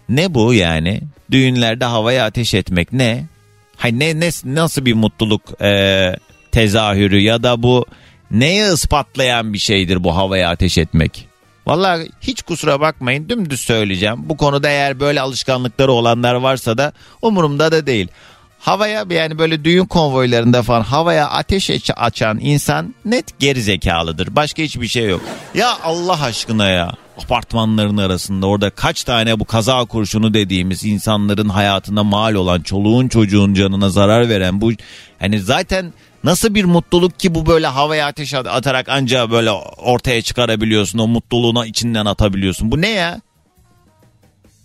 Ne bu yani? Düğünlerde havaya ateş etmek ne? Hay ne, ne nasıl bir mutluluk e, tezahürü ya da bu neye ispatlayan bir şeydir bu havaya ateş etmek? Vallahi hiç kusura bakmayın dümdüz söyleyeceğim. Bu konuda eğer böyle alışkanlıkları olanlar varsa da umurumda da değil. Havaya yani böyle düğün konvoylarında falan havaya ateş aç- açan insan net geri zekalıdır. Başka hiçbir şey yok. Ya Allah aşkına ya apartmanların arasında orada kaç tane bu kaza kurşunu dediğimiz insanların hayatına mal olan çoluğun çocuğun canına zarar veren bu hani zaten nasıl bir mutluluk ki bu böyle havaya ateş atarak ancak böyle ortaya çıkarabiliyorsun o mutluluğuna içinden atabiliyorsun. Bu ne ya?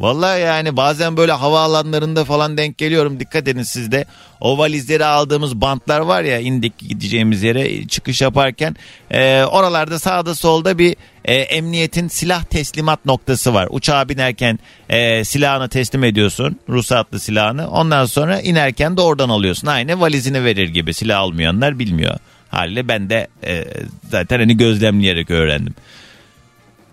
Vallahi yani bazen böyle havaalanlarında falan denk geliyorum. Dikkat edin siz de. O valizleri aldığımız bantlar var ya indik gideceğimiz yere çıkış yaparken. e, oralarda sağda solda bir e, emniyetin silah teslimat noktası var. Uçağa binerken e, silahını teslim ediyorsun. Ruhsatlı silahını. Ondan sonra inerken de oradan alıyorsun. Aynı valizini verir gibi. Silah almayanlar bilmiyor. Haliyle ben de e, zaten hani gözlemleyerek öğrendim.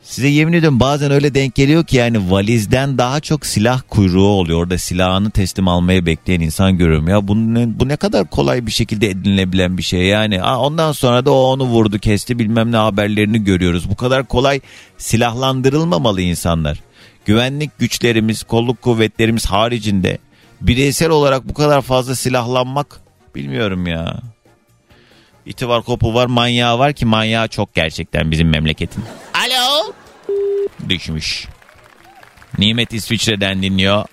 Size yemin ediyorum bazen öyle denk geliyor ki yani valizden daha çok silah kuyruğu oluyor. Orada silahını teslim almaya bekleyen insan görüyorum. Ya bu ne, bu ne kadar kolay bir şekilde edinilebilen bir şey yani. Aa, ondan sonra da o onu vurdu kesti bilmem ne haberlerini görüyoruz. Bu kadar kolay silahlandırılmamalı insanlar. Güvenlik güçlerimiz, kolluk kuvvetlerimiz haricinde bireysel olarak bu kadar fazla silahlanmak bilmiyorum ya. İti var kopu var manyağı var ki manyağı çok gerçekten bizim memleketin. Alo. Düşmüş. Nimet İsviçre'den dinliyor.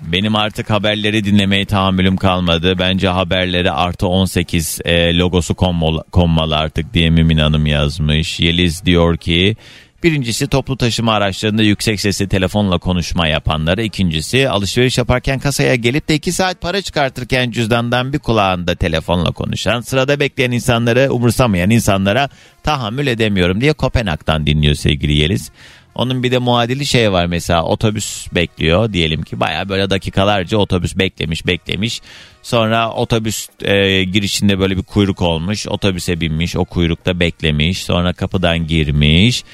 Benim artık haberleri dinlemeye tahammülüm kalmadı. Bence haberlere artı 18 e, logosu konmalı, konmalı artık diye Mümin Hanım yazmış. Yeliz diyor ki Birincisi toplu taşıma araçlarında yüksek sesli telefonla konuşma yapanları. İkincisi alışveriş yaparken kasaya gelip de iki saat para çıkartırken cüzdandan bir kulağında telefonla konuşan, sırada bekleyen insanları umursamayan insanlara tahammül edemiyorum diye Kopenhag'dan dinliyor sevgili Yeliz. Onun bir de muadili şey var mesela otobüs bekliyor diyelim ki baya böyle dakikalarca otobüs beklemiş beklemiş. Sonra otobüs e, girişinde böyle bir kuyruk olmuş otobüse binmiş o kuyrukta beklemiş sonra kapıdan girmiş.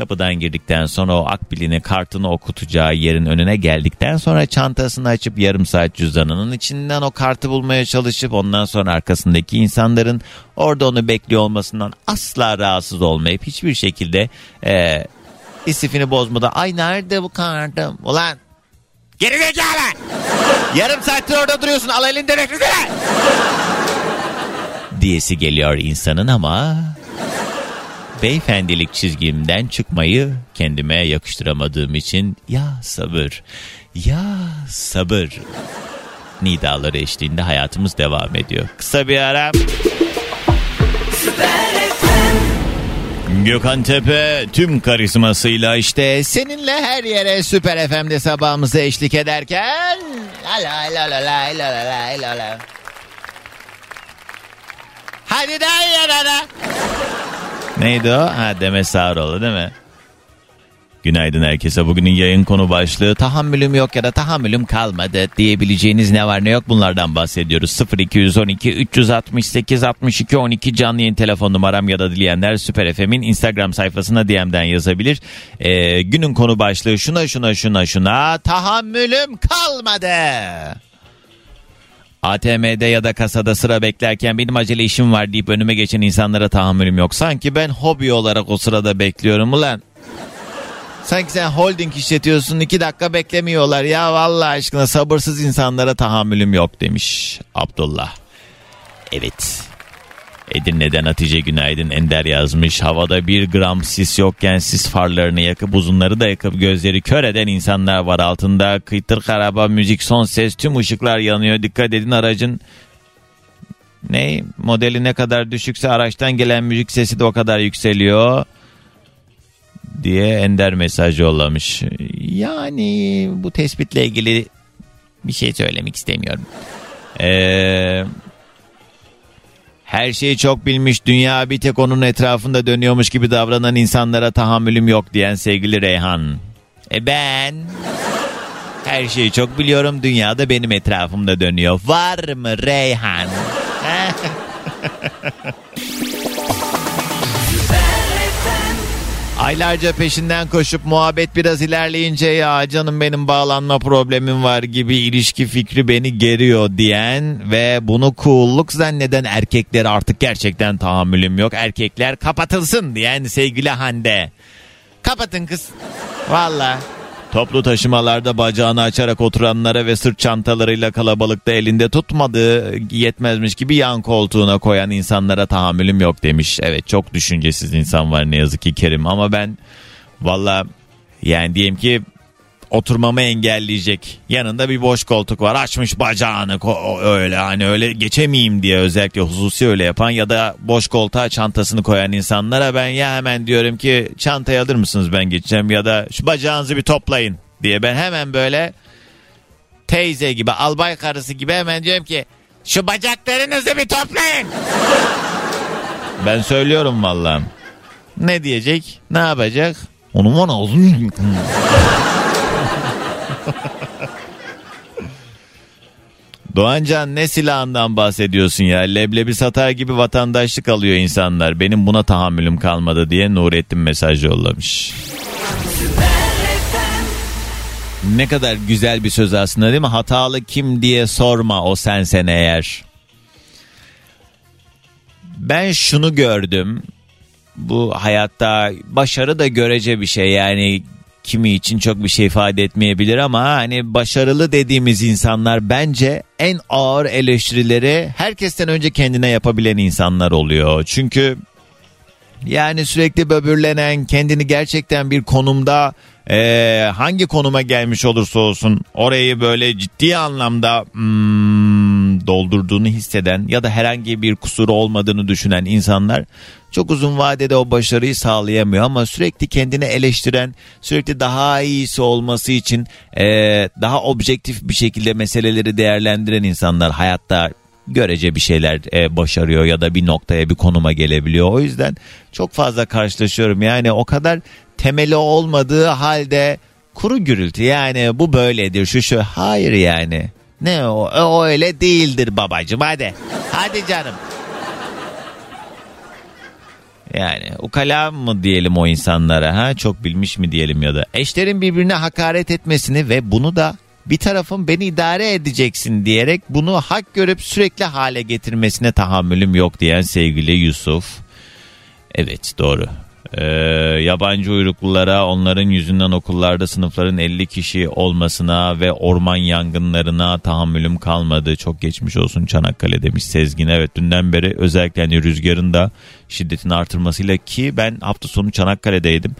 Kapıdan girdikten sonra o akbilini kartını okutacağı yerin önüne geldikten sonra çantasını açıp yarım saat cüzdanının içinden o kartı bulmaya çalışıp ondan sonra arkasındaki insanların orada onu bekliyor olmasından asla rahatsız olmayıp hiçbir şekilde e, istifini bozmadan ay nerede bu kartım? Ulan geri zekalı yarım saattir orada duruyorsun al elinden ötüsene diyesi geliyor insanın ama beyefendilik çizgimden çıkmayı kendime yakıştıramadığım için ya sabır, ya sabır nidaları eşliğinde hayatımız devam ediyor. Kısa bir ara. Gökhan Tepe tüm karizmasıyla işte seninle her yere Süper FM'de sabahımızı eşlik ederken la la la la la la la la Hadi daha yanana. Neydi o? Ha Demet Sağaroğlu değil mi? Günaydın herkese. Bugünün yayın konu başlığı tahammülüm yok ya da tahammülüm kalmadı diyebileceğiniz ne var ne yok bunlardan bahsediyoruz. 0212 368 62 12 canlı yayın telefon numaram ya da dileyenler Süper FM'in Instagram sayfasına DM'den yazabilir. Ee, günün konu başlığı şuna şuna şuna şuna tahammülüm kalmadı. ATM'de ya da kasada sıra beklerken benim acele işim var deyip önüme geçen insanlara tahammülüm yok. Sanki ben hobi olarak o sırada bekliyorum ulan. Sanki sen holding işletiyorsun iki dakika beklemiyorlar ya vallahi aşkına sabırsız insanlara tahammülüm yok demiş Abdullah. Evet Edirne'den Hatice Günaydın Ender yazmış. Havada bir gram sis yokken sis farlarını yakıp uzunları da yakıp gözleri kör eden insanlar var altında. Kıytır karaba müzik son ses tüm ışıklar yanıyor. Dikkat edin aracın ne modeli ne kadar düşükse araçtan gelen müzik sesi de o kadar yükseliyor diye Ender mesaj yollamış. Yani bu tespitle ilgili bir şey söylemek istemiyorum. Eee her şeyi çok bilmiş, dünya bir tek onun etrafında dönüyormuş gibi davranan insanlara tahammülüm yok diyen sevgili Reyhan. E ben her şeyi çok biliyorum, dünyada benim etrafımda dönüyor. Var mı Reyhan? Aylarca peşinden koşup muhabbet biraz ilerleyince ya canım benim bağlanma problemim var gibi ilişki fikri beni geriyor diyen ve bunu cool'luk zanneden erkekler artık gerçekten tahammülüm yok. Erkekler kapatılsın diyen sevgili Hande. Kapatın kız. Valla. Toplu taşımalarda bacağını açarak oturanlara ve sırt çantalarıyla kalabalıkta elinde tutmadığı yetmezmiş gibi yan koltuğuna koyan insanlara tahammülüm yok demiş. Evet çok düşüncesiz insan var ne yazık ki Kerim ama ben valla yani diyelim ki oturmamı engelleyecek. Yanında bir boş koltuk var. Açmış bacağını öyle hani öyle geçemeyeyim diye özellikle hususi öyle yapan ya da boş koltuğa çantasını koyan insanlara ben ya hemen diyorum ki çantayı alır mısınız ben geçeceğim ya da şu bacağınızı bir toplayın diye ben hemen böyle teyze gibi albay karısı gibi hemen diyorum ki şu bacaklarınızı bir toplayın. ben söylüyorum vallahi. Ne diyecek? Ne yapacak? Onun var Doğancan ne silahından bahsediyorsun ya? Leblebi satar gibi vatandaşlık alıyor insanlar. Benim buna tahammülüm kalmadı diye Nurettin mesaj yollamış. Ne kadar güzel bir söz aslında değil mi? Hatalı kim diye sorma o sensen eğer. Ben şunu gördüm. Bu hayatta başarı da görece bir şey. Yani kimi için çok bir şey ifade etmeyebilir ama hani başarılı dediğimiz insanlar bence en ağır eleştirileri herkesten önce kendine yapabilen insanlar oluyor. Çünkü yani sürekli böbürlenen, kendini gerçekten bir konumda e, hangi konuma gelmiş olursa olsun orayı böyle ciddi anlamda hmm, doldurduğunu hisseden ya da herhangi bir kusuru olmadığını düşünen insanlar çok uzun vadede o başarıyı sağlayamıyor ama sürekli kendini eleştiren, sürekli daha iyisi olması için e, daha objektif bir şekilde meseleleri değerlendiren insanlar hayatta görece bir şeyler e, başarıyor ya da bir noktaya bir konuma gelebiliyor. O yüzden çok fazla karşılaşıyorum. Yani o kadar temeli olmadığı halde kuru gürültü yani bu böyledir şu şu hayır yani. Ne o, o öyle değildir babacım hadi. Hadi canım. Yani ukala mı diyelim o insanlara ha çok bilmiş mi diyelim ya da eşlerin birbirine hakaret etmesini ve bunu da bir tarafın beni idare edeceksin diyerek bunu hak görüp sürekli hale getirmesine tahammülüm yok diyen sevgili Yusuf. Evet doğru. Ee, yabancı uyruklulara onların yüzünden okullarda sınıfların 50 kişi olmasına ve orman yangınlarına tahammülüm kalmadı. Çok geçmiş olsun Çanakkale demiş Sezgin. Evet dünden beri özellikle hani rüzgarın da şiddetini artırmasıyla ki ben hafta sonu Çanakkale'deydim.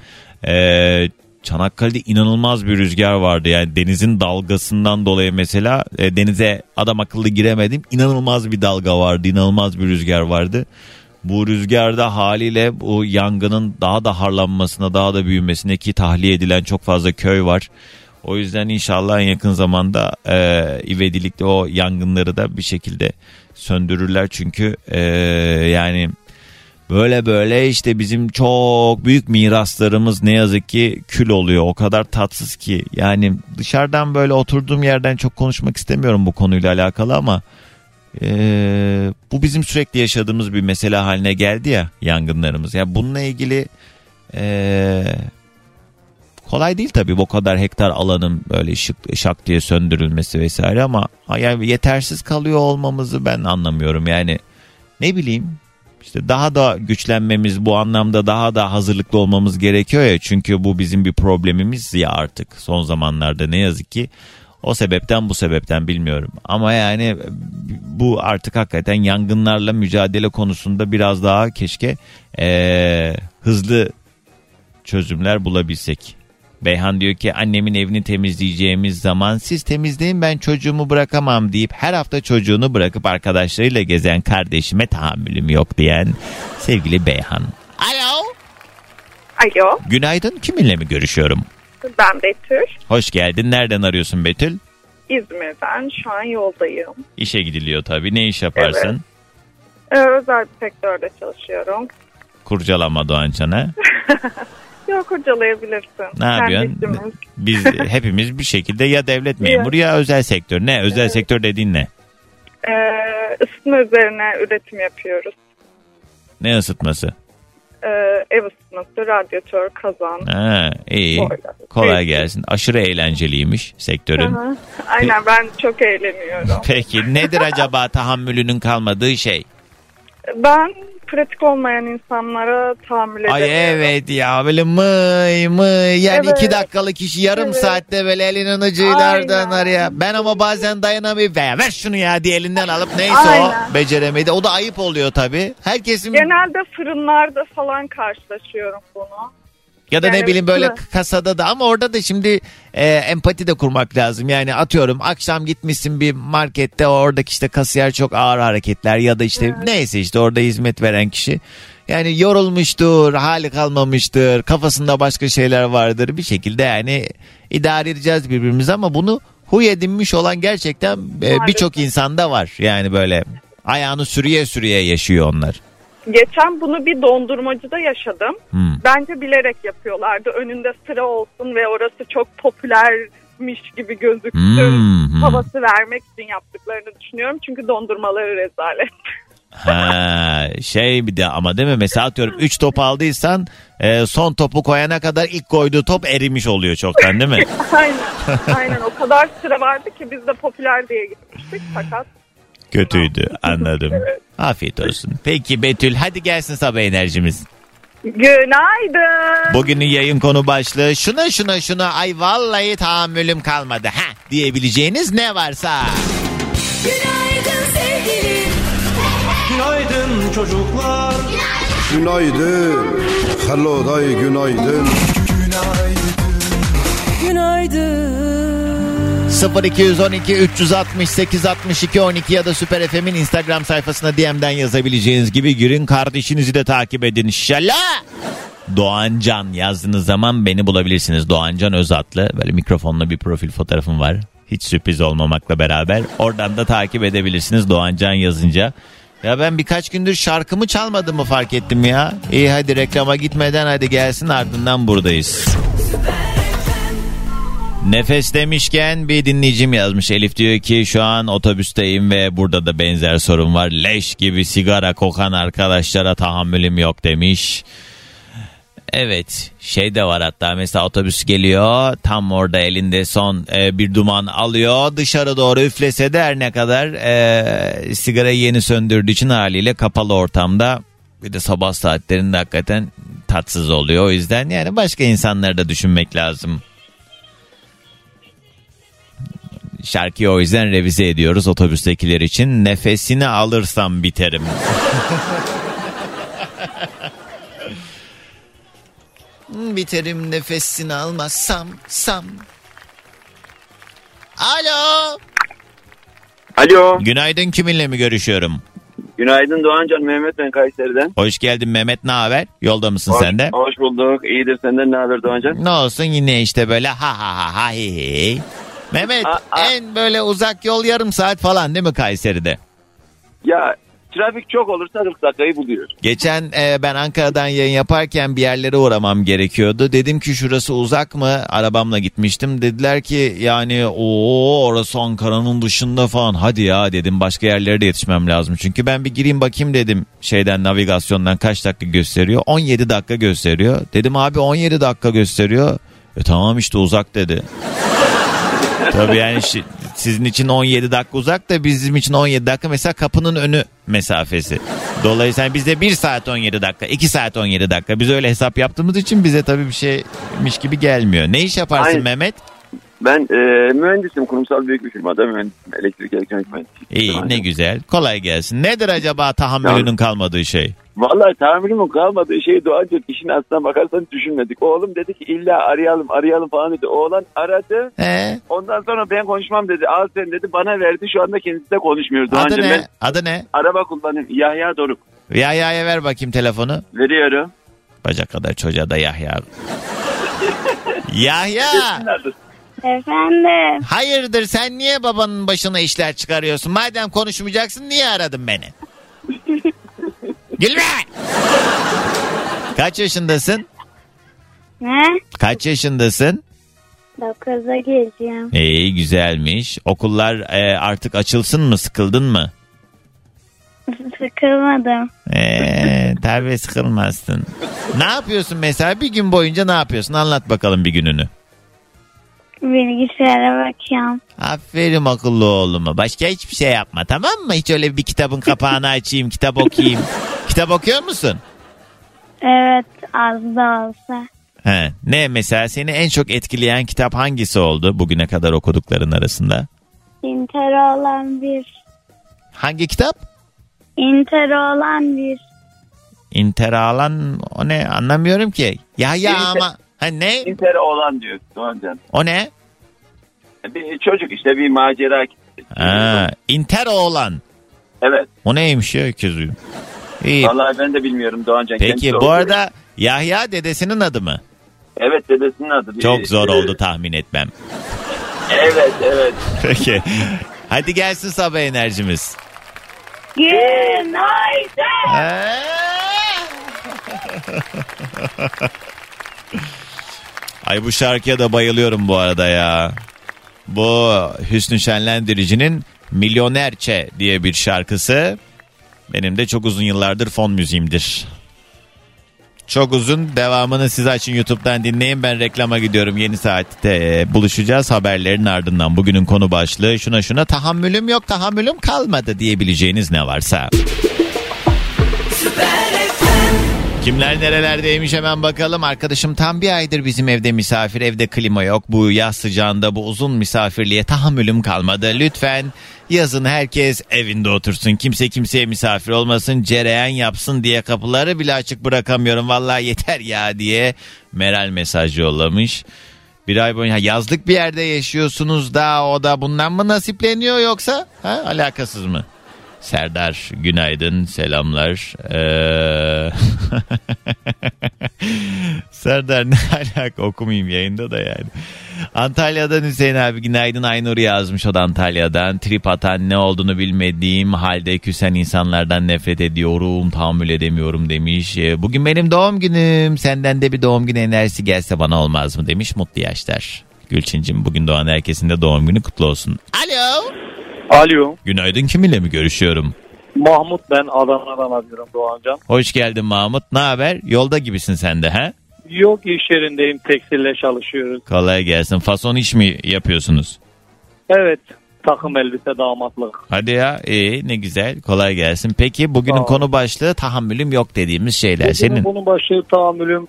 Ee, Çanakkale'de inanılmaz bir rüzgar vardı. Yani denizin dalgasından dolayı mesela e, denize adam akıllı giremedim. İnanılmaz bir dalga vardı, inanılmaz bir rüzgar vardı. Bu rüzgarda haliyle bu yangının daha da harlanmasına, daha da büyümesine ki tahliye edilen çok fazla köy var. O yüzden inşallah en yakın zamanda e, ivedilikle o yangınları da bir şekilde söndürürler. Çünkü e, yani böyle böyle işte bizim çok büyük miraslarımız ne yazık ki kül oluyor. O kadar tatsız ki yani dışarıdan böyle oturduğum yerden çok konuşmak istemiyorum bu konuyla alakalı ama ee, bu bizim sürekli yaşadığımız bir mesele haline geldi ya yangınlarımız. Ya yani bununla ilgili ee, kolay değil tabii bu kadar hektar alanın böyle şık, şak diye söndürülmesi vesaire ama yani yetersiz kalıyor olmamızı ben anlamıyorum. Yani ne bileyim işte daha da güçlenmemiz bu anlamda daha da hazırlıklı olmamız gerekiyor ya çünkü bu bizim bir problemimiz ya artık son zamanlarda ne yazık ki o sebepten bu sebepten bilmiyorum. Ama yani bu artık hakikaten yangınlarla mücadele konusunda biraz daha keşke ee, hızlı çözümler bulabilsek. Beyhan diyor ki annemin evini temizleyeceğimiz zaman siz temizleyin ben çocuğumu bırakamam deyip her hafta çocuğunu bırakıp arkadaşlarıyla gezen kardeşime tahammülüm yok diyen sevgili Beyhan. Alo. Alo. Günaydın kiminle mi görüşüyorum? Ben Betül. Hoş geldin. Nereden arıyorsun Betül? İzmir'den. Şu an yoldayım. İşe gidiliyor tabii. Ne iş yaparsın? Evet. Ee, özel bir sektörde çalışıyorum. Kurcalama Doğancan'a. Yok kurcalayabilirsin. Ne yapıyorsun? Biz hepimiz bir şekilde ya devlet memuru ya özel sektör. Ne? Özel evet. sektör dediğin ne? Ee, ısıtma üzerine üretim yapıyoruz. Ne ısıtması? Ee, ev ısıtması, radyatör, kazan. Ha, iyi. Boyla. Kolay gelsin. Aşırı eğlenceliymiş sektörün. Aha. Aynen ben çok eğleniyorum. Peki nedir acaba tahammülünün kalmadığı şey? Ben pratik olmayan insanlara tahammül edemiyorum. Ay evet ya böyle mıy mıy yani evet. iki dakikalık işi yarım evet. saatte böyle elinin ucuylardan araya. Ben ama bazen dayanamayıp ver, ver şunu ya diye elinden alıp neyse Aynen. o beceremedi. O da ayıp oluyor tabii. Herkesin... Genelde fırınlarda falan karşılaşıyorum bunu. Ya da yani, ne bileyim böyle mi? kasada da ama orada da şimdi e, empati de kurmak lazım. Yani atıyorum akşam gitmişsin bir markette oradaki işte kasiyer çok ağır hareketler ya da işte evet. neyse işte orada hizmet veren kişi. Yani yorulmuştur, hali kalmamıştır, kafasında başka şeyler vardır. Bir şekilde yani idare edeceğiz birbirimizi ama bunu huy edinmiş olan gerçekten e, birçok insanda var. Yani böyle ayağını sürüye sürüye yaşıyor onlar. Geçen bunu bir dondurmacıda yaşadım. Hmm. Bence bilerek yapıyorlardı. Önünde sıra olsun ve orası çok popülermiş gibi gözüksün. Hmm, hmm. Havası vermek için yaptıklarını düşünüyorum. Çünkü dondurmaları rezalet. Ha, şey bir de ama değil mi? Mesela atıyorum 3 top aldıysan e, son topu koyana kadar ilk koyduğu top erimiş oluyor çoktan değil mi? aynen. Aynen o kadar sıra vardı ki biz de popüler diye gitmiştik fakat Kötüydü anladım. evet. Afiyet olsun. Peki Betül hadi gelsin sabah enerjimiz. Günaydın. Bugünün yayın konu başlığı şuna şuna şuna ay vallahi tahammülüm kalmadı ha diyebileceğiniz ne varsa. Günaydın sevgilim. Günaydın çocuklar. Günaydın. Hello day günaydın. Günaydın. günaydın 0212 368 62 12 ya da Süper FM'in Instagram sayfasına DM'den yazabileceğiniz gibi girin kardeşinizi de takip edin inşallah. Doğancan yazdığınız zaman beni bulabilirsiniz. Doğancan Özatlı. Böyle mikrofonla bir profil fotoğrafım var. Hiç sürpriz olmamakla beraber. Oradan da takip edebilirsiniz Doğancan yazınca. Ya ben birkaç gündür şarkımı çalmadığımı fark ettim ya. İyi hadi reklama gitmeden hadi gelsin ardından buradayız. Nefes demişken bir dinleyicim yazmış. Elif diyor ki şu an otobüsteyim ve burada da benzer sorun var. Leş gibi sigara kokan arkadaşlara tahammülüm yok demiş. Evet şey de var hatta mesela otobüs geliyor tam orada elinde son e, bir duman alıyor dışarı doğru üflese de her ne kadar e, sigarayı yeni söndürdüğü için haliyle kapalı ortamda bir de sabah saatlerinde hakikaten tatsız oluyor o yüzden yani başka insanları da düşünmek lazım. Şarkıyı o yüzden revize ediyoruz otobüstekiler için. Nefesini alırsam biterim. Biterim nefesini almazsam sam. Alo. Alo. Günaydın kiminle mi görüşüyorum? Günaydın Doğancan Mehmet ben Kayseri'den. Hoş geldin Mehmet ne haber? Yolda mısın Hoş, sen de? hoş bulduk. İyidir senden ne haber Doğancan? Ne olsun yine işte böyle ha ha ha ha hi hi. Mehmet aa. en böyle uzak yol yarım saat falan değil mi Kayseri'de? Ya trafik çok olursa 40 dakikayı buluyor. Geçen e, ben Ankara'dan yayın yaparken bir yerlere uğramam gerekiyordu. Dedim ki şurası uzak mı? Arabamla gitmiştim. Dediler ki yani o orası Ankara'nın dışında falan. Hadi ya dedim başka yerlere de yetişmem lazım. Çünkü ben bir gireyim bakayım dedim şeyden navigasyondan kaç dakika gösteriyor. 17 dakika gösteriyor. Dedim abi 17 dakika gösteriyor. E tamam işte uzak dedi. Tabii yani sizin için 17 dakika uzak da bizim için 17 dakika mesela kapının önü mesafesi. Dolayısıyla bizde 1 saat 17 dakika, 2 saat 17 dakika. Biz öyle hesap yaptığımız için bize tabii bir şeymiş gibi gelmiyor. Ne iş yaparsın Aynen. Mehmet? Ben e, mühendisim kurumsal büyük bir firmada mühendisim. Elektrik elektronik mühendisiyim. İyi ne güzel. Kolay gelsin. Nedir acaba tahammülünün kalmadığı şey? Vallahi tahammülümün kalmadığı şey Doğancan işin aslına bakarsan düşünmedik. Oğlum dedi ki illa arayalım arayalım falan dedi. Oğlan aradı. He? Ondan sonra ben konuşmam dedi. Al sen dedi bana verdi. Şu anda kendisi de konuşmuyor. Adı Doğancan ne? ben Adı ne? araba kullanıyorum. Yahya Doruk. Yahya'ya ver bakayım telefonu. Veriyorum. Bacak kadar çocuğa da Yahya. Yahya! Efendim. Hayırdır sen niye babanın başına işler çıkarıyorsun? Madem konuşmayacaksın niye aradın beni? Gülme! Kaç yaşındasın? Ne? Kaç yaşındasın? Dokuza geleceğim. İyi güzelmiş. Okullar e, artık açılsın mı? Sıkıldın mı? Sıkılmadım. Eee tabii sıkılmazsın. Ne yapıyorsun mesela? Bir gün boyunca ne yapıyorsun? Anlat bakalım bir gününü. Bilgisayara bakıyorum. Aferin akıllı oğluma. Başka hiçbir şey yapma tamam mı? Hiç öyle bir kitabın kapağını açayım, kitap okuyayım. Kitap okuyor musun? Evet az da olsa. He, ne mesela seni en çok etkileyen kitap hangisi oldu bugüne kadar okudukların arasında? Inter olan bir. Hangi kitap? Inter olan bir. İnteralan o ne anlamıyorum ki. Ya ya İnter- ama ha ne? İnter olan diyor Doğancan. O ne? Bir çocuk işte bir macera. Ha, Inter oğlan. Evet. O neymiş ya kızım? İyi. Vallahi ben de bilmiyorum Doğancan. Peki kendisi bu arada Yahya dedesinin adı mı? Evet dedesinin adı. Bir- Çok zor e, oldu tahmin etmem. Evet evet. Peki. Hadi gelsin sabah enerjimiz. Günaydın. Ay bu şarkıya da bayılıyorum bu arada ya. Bu Hüsnü Şenlendirici'nin Milyonerçe diye bir şarkısı. Benim de çok uzun yıllardır fon müziğimdir. Çok uzun. Devamını siz açın YouTube'dan dinleyin. Ben reklama gidiyorum. Yeni saatte buluşacağız haberlerin ardından. Bugünün konu başlığı şuna şuna tahammülüm yok tahammülüm kalmadı diyebileceğiniz ne varsa. Kimler nerelerdeymiş hemen bakalım. Arkadaşım tam bir aydır bizim evde misafir. Evde klima yok. Bu yaz sıcağında bu uzun misafirliğe tahammülüm kalmadı. Lütfen yazın herkes evinde otursun. Kimse kimseye misafir olmasın. Cereyan yapsın diye kapıları bile açık bırakamıyorum. Vallahi yeter ya diye Meral mesaj yollamış. Bir ay boyunca yazlık bir yerde yaşıyorsunuz da o da bundan mı nasipleniyor yoksa ha, alakasız mı? Serdar günaydın selamlar. Ee... Serdar ne alaka okumayayım yayında da yani. Antalya'dan Hüseyin abi günaydın Aynur yazmış o da Antalya'dan. Trip atan ne olduğunu bilmediğim halde küsen insanlardan nefret ediyorum tahammül edemiyorum demiş. Ee, Bugün benim doğum günüm senden de bir doğum günü enerjisi gelse bana olmaz mı demiş mutlu yaşlar. Gülçin'cim bugün doğan herkesin de doğum günü kutlu olsun. Alo. Alo. Günaydın kiminle mi görüşüyorum? Mahmut ben Adana'dan arıyorum Doğancan. Hoş geldin Mahmut. Ne haber? Yolda gibisin sen de ha? Yok iş yerindeyim tekstille çalışıyoruz. Kolay gelsin. Fason iş mi yapıyorsunuz? Evet takım elbise damatlık. Hadi ya iyi ne güzel kolay gelsin. Peki bugünün Sağ ol. konu başlığı tahammülüm yok dediğimiz şeyler. Bugün Senin Bunun başı tahammülüm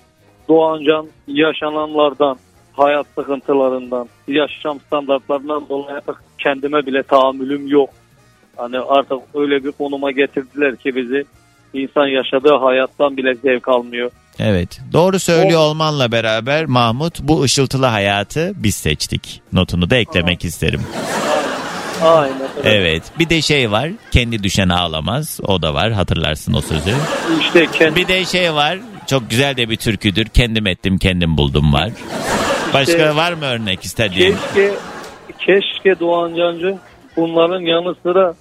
Doğancan yaşananlardan, hayat sıkıntılarından, yaşam standartlarından dolayı artık kendime bile tahammülüm yok. Hani artık öyle bir konuma getirdiler ki bizi insan yaşadığı hayattan bile zevk almıyor. evet doğru söylüyor olmanla beraber Mahmut bu ışıltılı hayatı biz seçtik. Notunu da eklemek isterim. Aynen. öyle. Evet bir de şey var kendi düşen ağlamaz o da var hatırlarsın o sözü. İşte kendi Bir de şey var çok güzel de bir türküdür kendim ettim kendim buldum var. Başka İşte- var mı örnek istediğin? Keşke keşke Doğan Cancı bunların yanı sıra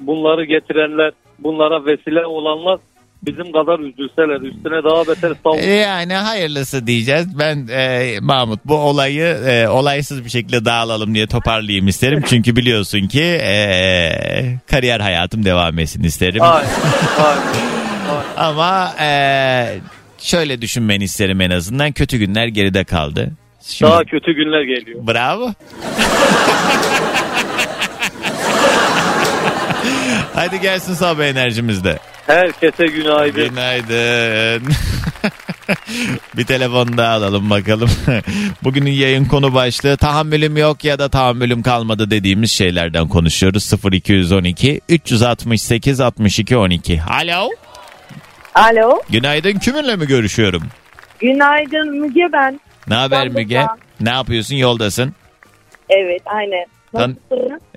bunları getirenler, bunlara vesile olanlar bizim kadar üzülseler, üstüne daha beter savun. E, Yani hayırlısı diyeceğiz. Ben e, Mahmut bu olayı e, olaysız bir şekilde dağılalım diye toparlayayım isterim. Çünkü biliyorsun ki e, kariyer hayatım devam etsin isterim. Aynen, aynen. Ama e, şöyle düşünmeni isterim en azından. Kötü günler geride kaldı. Şimdi, Daha kötü günler geliyor. Bravo. Hadi gelsin sabah enerjimizde. Herkese günaydın. Günaydın. bir telefon daha alalım bakalım. Bugünün yayın konu başlığı tahammülüm yok ya da tahammülüm kalmadı dediğimiz şeylerden konuşuyoruz. 0212 368 62 12. Alo. Alo. Günaydın kiminle mi görüşüyorum? Günaydın Müge ben. Ne haber İstanbul'dan. Müge? Ne yapıyorsun yoldasın? Evet aynen. Tan-?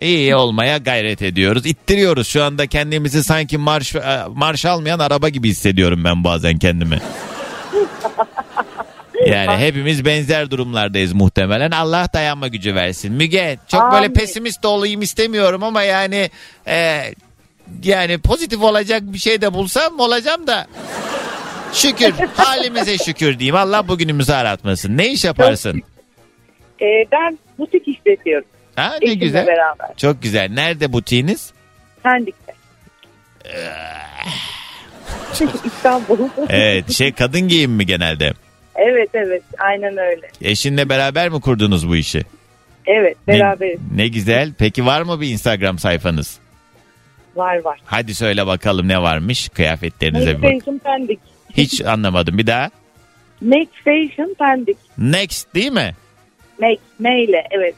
İyi olmaya gayret ediyoruz. İttiriyoruz şu anda kendimizi sanki marş e, marş almayan araba gibi hissediyorum ben bazen kendimi. Yani hepimiz benzer durumlardayız muhtemelen. Allah dayanma gücü versin. Müge çok böyle Amin. pesimist olayım istemiyorum ama yani e, yani pozitif olacak bir şey de bulsam olacağım da. Şükür halimize şükür diyeyim. Allah bugünümüzü aratmasın. Ne iş yaparsın? Ee, ben butik işletiyorum. Ha ne Eşimle güzel. beraber. Çok güzel. Nerede butiğiniz? Pendik'te. İstanbul. Evet şey kadın giyim mi genelde? evet evet aynen öyle. Eşinle beraber mi kurdunuz bu işi? Evet Ne- beraberiz. Ne, güzel. Peki var mı bir Instagram sayfanız? Var var. Hadi söyle bakalım ne varmış kıyafetlerinize Make bir bak. Fashion Pendik. Hiç anlamadım bir daha. Make Fashion Pendik. Next değil mi? Make, M ile evet.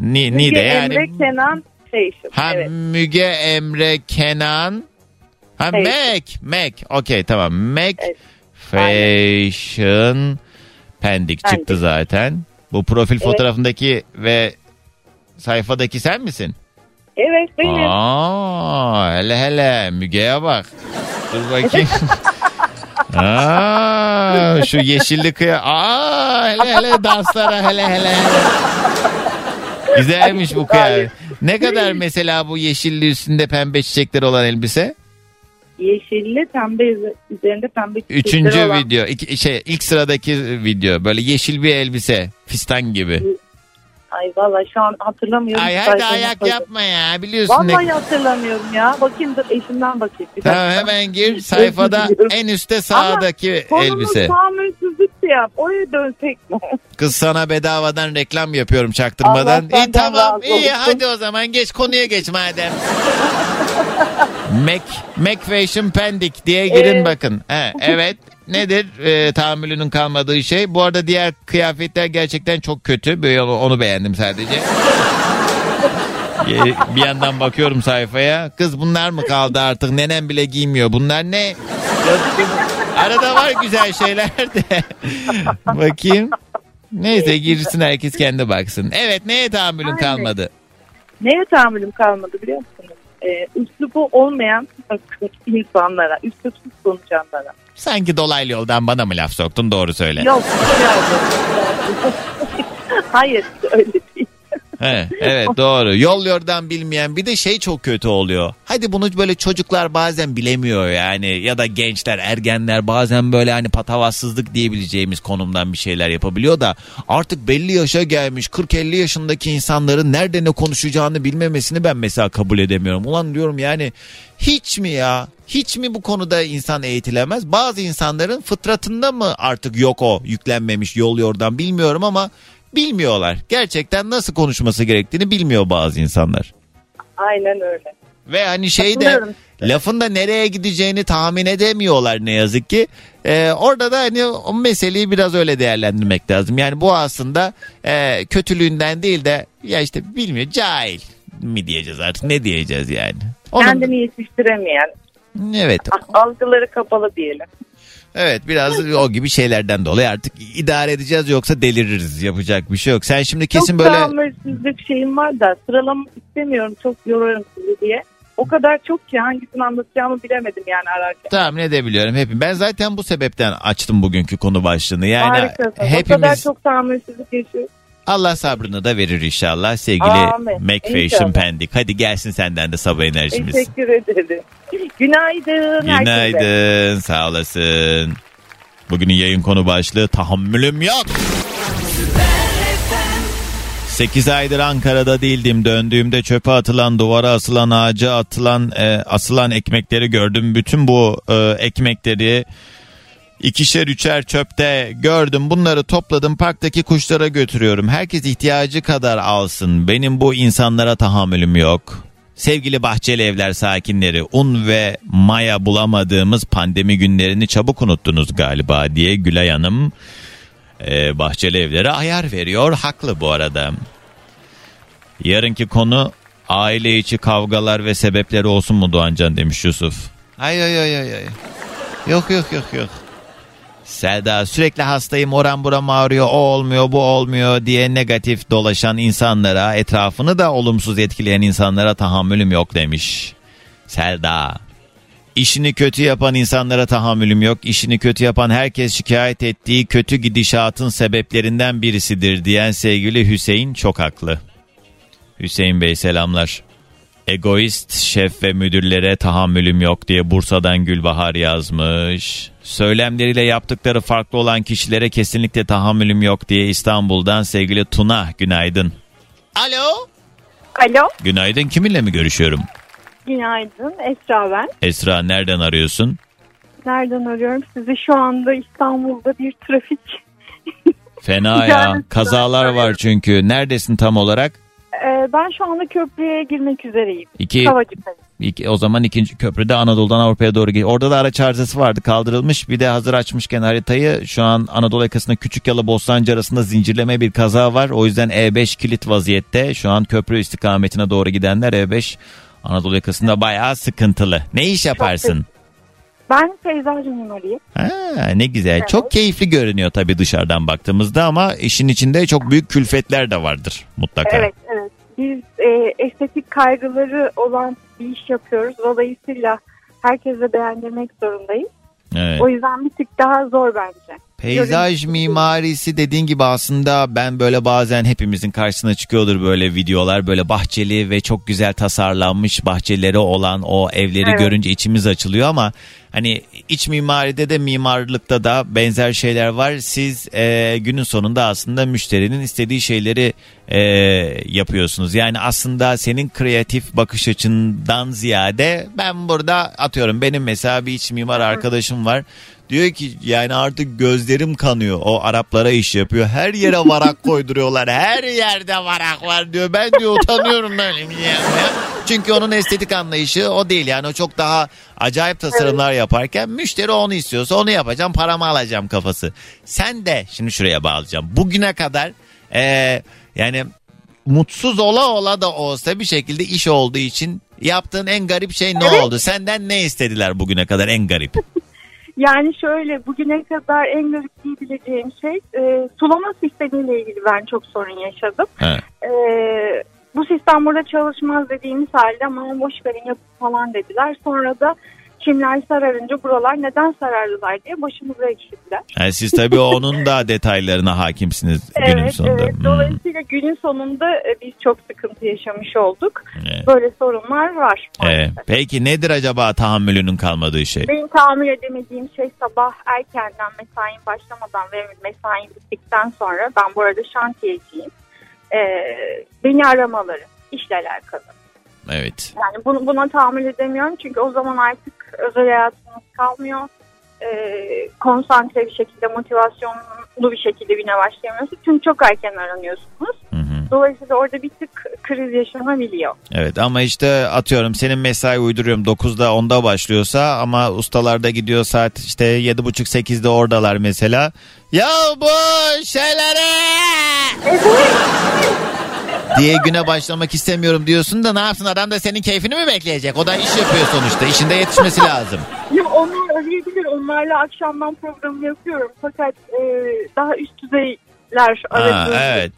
Ni, Müge ni de yani. Emre Kenan Fashion. Ha evet. Müge Emre Kenan. Ha Evet. Mac. Mac. Okey tamam. Mac Evet. Fashion Pendik çıktı Pendik. zaten. Bu profil fotoğrafındaki ve sayfadaki sen misin? Evet benim. Aa, hele hele Müge'ye bak. Dur bakayım. Aa, şu yeşilli kıya. Aa, hele hele danslara hele hele. Güzelmiş bu kıyafet. Ne kadar mesela bu yeşilli üstünde pembe çiçekleri olan elbise? Yeşilli pembe üze- üzerinde pembe çiçekleri Üçüncü olan. video. iki- şey ilk sıradaki video. Böyle yeşil bir elbise. Fistan gibi. Ay valla şu an hatırlamıyorum. Ay hadi ayak yapma ya. Biliyorsun ne- Vallahi hatırlamıyorum ya. Bakayım dur eşimden bakayım. Bir Tamam dakika. hemen gir sayfada en üstte sağdaki Konumuz elbise. tahammülsüzlük yap. Oraya dönsek mi? Kız sana bedavadan reklam yapıyorum çaktırmadan. Allah İyi tamam iyi olsun. hadi o zaman geç konuya geç madem. Mac, Mac Fashion Pendik diye girin Evet. bakın. He, evet nedir e, tahammülünün kalmadığı şey. Bu arada diğer kıyafetler gerçekten çok kötü. Böyle onu, onu beğendim sadece. Bir yandan bakıyorum sayfaya. Kız bunlar mı kaldı artık? Nenem bile giymiyor. Bunlar ne? Arada var güzel şeyler de. Bakayım. Neyse girsin herkes kendi baksın. Evet neye tahammülün Aynen. kalmadı? Neye tahammülüm kalmadı biliyor musunuz? Ee, üslubu olmayan insanlara, üslupsuz konuşanlara. Sanki dolaylı yoldan bana mı laf soktun doğru söyle. Yok. Hayır öyle. He, evet doğru. Yol yordan bilmeyen bir de şey çok kötü oluyor. Hadi bunu böyle çocuklar bazen bilemiyor yani ya da gençler, ergenler bazen böyle hani patavatsızlık diyebileceğimiz konumdan bir şeyler yapabiliyor da artık belli yaşa gelmiş 40-50 yaşındaki insanların nerede ne konuşacağını bilmemesini ben mesela kabul edemiyorum. Ulan diyorum yani hiç mi ya? Hiç mi bu konuda insan eğitilemez? Bazı insanların fıtratında mı artık yok o yüklenmemiş yol yordan bilmiyorum ama bilmiyorlar. Gerçekten nasıl konuşması gerektiğini bilmiyor bazı insanlar. Aynen öyle. Ve hani şey de lafın da nereye gideceğini tahmin edemiyorlar ne yazık ki. Ee, orada da hani o meseleyi biraz öyle değerlendirmek lazım. Yani bu aslında e, kötülüğünden değil de ya işte bilmiyor cahil mi diyeceğiz artık ne diyeceğiz yani. Onun- Kendini yetiştiremeyen, evet algıları kapalı diyelim. Evet biraz o gibi şeylerden dolayı artık idare edeceğiz yoksa deliririz yapacak bir şey yok. Sen şimdi kesin çok böyle tahammülsüzlük şeyim var da sıralamak istemiyorum çok yorarım sizi diye. O kadar çok ki hangisini anlatacağımı bilemedim yani ararken. tahmin edebiliyorum hep. Ben zaten bu sebepten açtım bugünkü konu başlığını. Yani Harikasın. O kadar hepimiz çok tahammülsüzlük yaşıyor. Allah sabrını da verir inşallah sevgili. McFashion. Pendik. Hadi gelsin senden de sabah enerjimiz. Teşekkür ederim. Günaydın. herkese. Günaydın sağ olasın. Bugünün yayın konu başlığı tahammülüm yok. 8 aydır Ankara'da değildim. Döndüğümde çöpe atılan, duvara asılan, ağaca atılan, e, asılan ekmekleri gördüm. Bütün bu e, ekmekleri ikişer üçer çöpte gördüm. Bunları topladım parktaki kuşlara götürüyorum. Herkes ihtiyacı kadar alsın. Benim bu insanlara tahammülüm yok. Sevgili Bahçeli Evler sakinleri un ve maya bulamadığımız pandemi günlerini çabuk unuttunuz galiba diye Gülay Hanım e, Bahçeli Evlere ayar veriyor. Haklı bu arada. Yarınki konu aile içi kavgalar ve sebepleri olsun mu Doğancan demiş Yusuf. Ay ay ay ay. Yok yok yok yok. Selda sürekli hastayım oran buram ağrıyor o olmuyor bu olmuyor diye negatif dolaşan insanlara etrafını da olumsuz etkileyen insanlara tahammülüm yok demiş. Selda. İşini kötü yapan insanlara tahammülüm yok. İşini kötü yapan herkes şikayet ettiği kötü gidişatın sebeplerinden birisidir diyen sevgili Hüseyin çok haklı. Hüseyin Bey selamlar. Egoist şef ve müdürlere tahammülüm yok diye Bursa'dan Gülbahar yazmış. Söylemleriyle yaptıkları farklı olan kişilere kesinlikle tahammülüm yok diye İstanbul'dan sevgili Tuna günaydın. Alo. Alo, Günaydın kiminle mi görüşüyorum? günaydın. Esra ben. Esra nereden arıyorsun? Nereden arıyorum? Sizi şu anda İstanbul'da bir trafik. Fena ya. Kazalar var çünkü. Neredesin tam olarak? Ee, ben şu anda köprüye girmek üzereyim. İki, Kavacık'tayım. iki- o zaman ikinci köprüde Anadolu'dan Avrupa'ya doğru gidiyor. Orada da araç arızası vardı kaldırılmış. Bir de hazır açmışken haritayı şu an Anadolu yakasında Küçük Yalı Bostancı arasında zincirleme bir kaza var. O yüzden E5 kilit vaziyette. Şu an köprü istikametine doğru gidenler E5 Anadolu yakasında bayağı sıkıntılı. Ne iş yaparsın? Ben peyzaj mimarıyım. Ha, ne güzel. Çok keyifli görünüyor tabii dışarıdan baktığımızda ama işin içinde çok büyük külfetler de vardır mutlaka. Evet, evet. Biz e, estetik kaygıları olan bir iş yapıyoruz. Dolayısıyla herkese beğendirmek zorundayız. Evet. O yüzden bir tık daha zor bence. Peyzaj mimarisi dediğin gibi aslında ben böyle bazen hepimizin karşısına çıkıyordur böyle videolar böyle bahçeli ve çok güzel tasarlanmış bahçeleri olan o evleri Evet. görünce içimiz açılıyor ama hani iç mimaride de mimarlıkta da benzer şeyler var. Siz e, günün sonunda aslında müşterinin istediği şeyleri e, yapıyorsunuz. Yani aslında senin kreatif bakış açından ziyade ben burada atıyorum benim mesela bir iç mimar arkadaşım var. Diyor ki yani artık gözlerim kanıyor. O Araplara iş yapıyor. Her yere varak koyduruyorlar. Her yerde varak var diyor. Ben diyor utanıyorum böyle. Yani. Çünkü onun estetik anlayışı o değil. Yani o çok daha acayip tasarımlar yaparken müşteri onu istiyorsa onu yapacağım paramı alacağım kafası. Sen de şimdi şuraya bağlayacağım. Bugüne kadar eee, yani mutsuz ola ola da olsa bir şekilde iş olduğu için yaptığın en garip şey ne oldu? Senden ne istediler bugüne kadar en garip? Yani şöyle bugüne kadar en garip diyebileceğim şey e, sulama sistemiyle ilgili ben çok sorun yaşadım. E, bu sistem burada çalışmaz dediğimiz halde ama boş verin yapın falan dediler. Sonra da çimler sararınca buralar neden sarardılar diye başımıza ekşittiler. Yani siz tabii onun da detaylarına hakimsiniz günün Evet, sonunda. evet. Hmm. Dolayısıyla günün sonunda e, biz çok sıkıntı yaşamış olduk. Evet. Böyle sorunlar var. Ee, peki nedir acaba tahammülünün kalmadığı şey? Benim tahammül edemediğim şey sabah erkenden mesain başlamadan ve mesain bittikten sonra ben bu arada şantiyeciyim. Ee, beni aramaları işle alakalı. Evet. Yani bunu, buna tahammül edemiyorum çünkü o zaman artık özel hayatınız kalmıyor. Ee, konsantre bir şekilde motivasyonlu bir şekilde güne başlayamıyorsunuz. Çünkü çok erken aranıyorsunuz. Dolayısıyla orada bir tık kriz yaşanabiliyor. Evet ama işte atıyorum senin mesai uyduruyorum 9'da 10'da başlıyorsa ama ustalarda gidiyor saat işte 7.30-8'de oradalar mesela. Ya bu şeylere diye güne başlamak istemiyorum diyorsun da ne yapsın adam da senin keyfini mi bekleyecek? O da iş yapıyor sonuçta işinde yetişmesi lazım. Ya onlar arayabilir. Onlarla akşamdan programı yapıyorum. Fakat e, daha üst düzeyler Ha, aradığım evet.